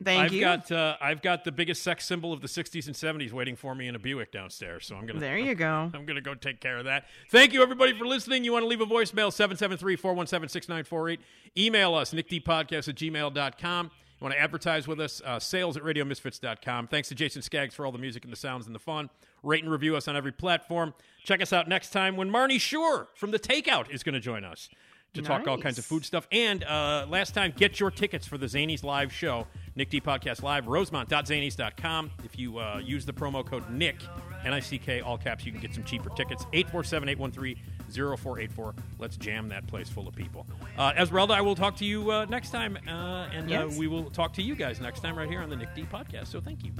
Thank I've you. got uh, I've got the biggest sex symbol of the '60s and '70s waiting for me in a Buick downstairs. So I'm gonna. there you go. I'm gonna go take care of that. Thank you, everybody, for listening. You want to leave a voicemail 773-417-6948. Email us nickdpodcast at gmail.com. You want to advertise with us? Uh, sales at radiomisfits.com. Thanks to Jason Skaggs for all the music and the sounds and the fun. Rate and review us on every platform. Check us out next time when Marnie Shure from The Takeout is going to join us to talk all kinds of food stuff. And uh, last time, get your tickets for the Zanies live show, Nick D Podcast Live, rosemont.zanies.com. If you uh, use the promo code NICK, N I C K, all caps, you can get some cheaper tickets. 847 813 0484. Let's jam that place full of people. Uh, Esmeralda, I will talk to you uh, next time, uh, and uh, Yes. we will talk to you guys next time right here on the Nick D Podcast. So thank you.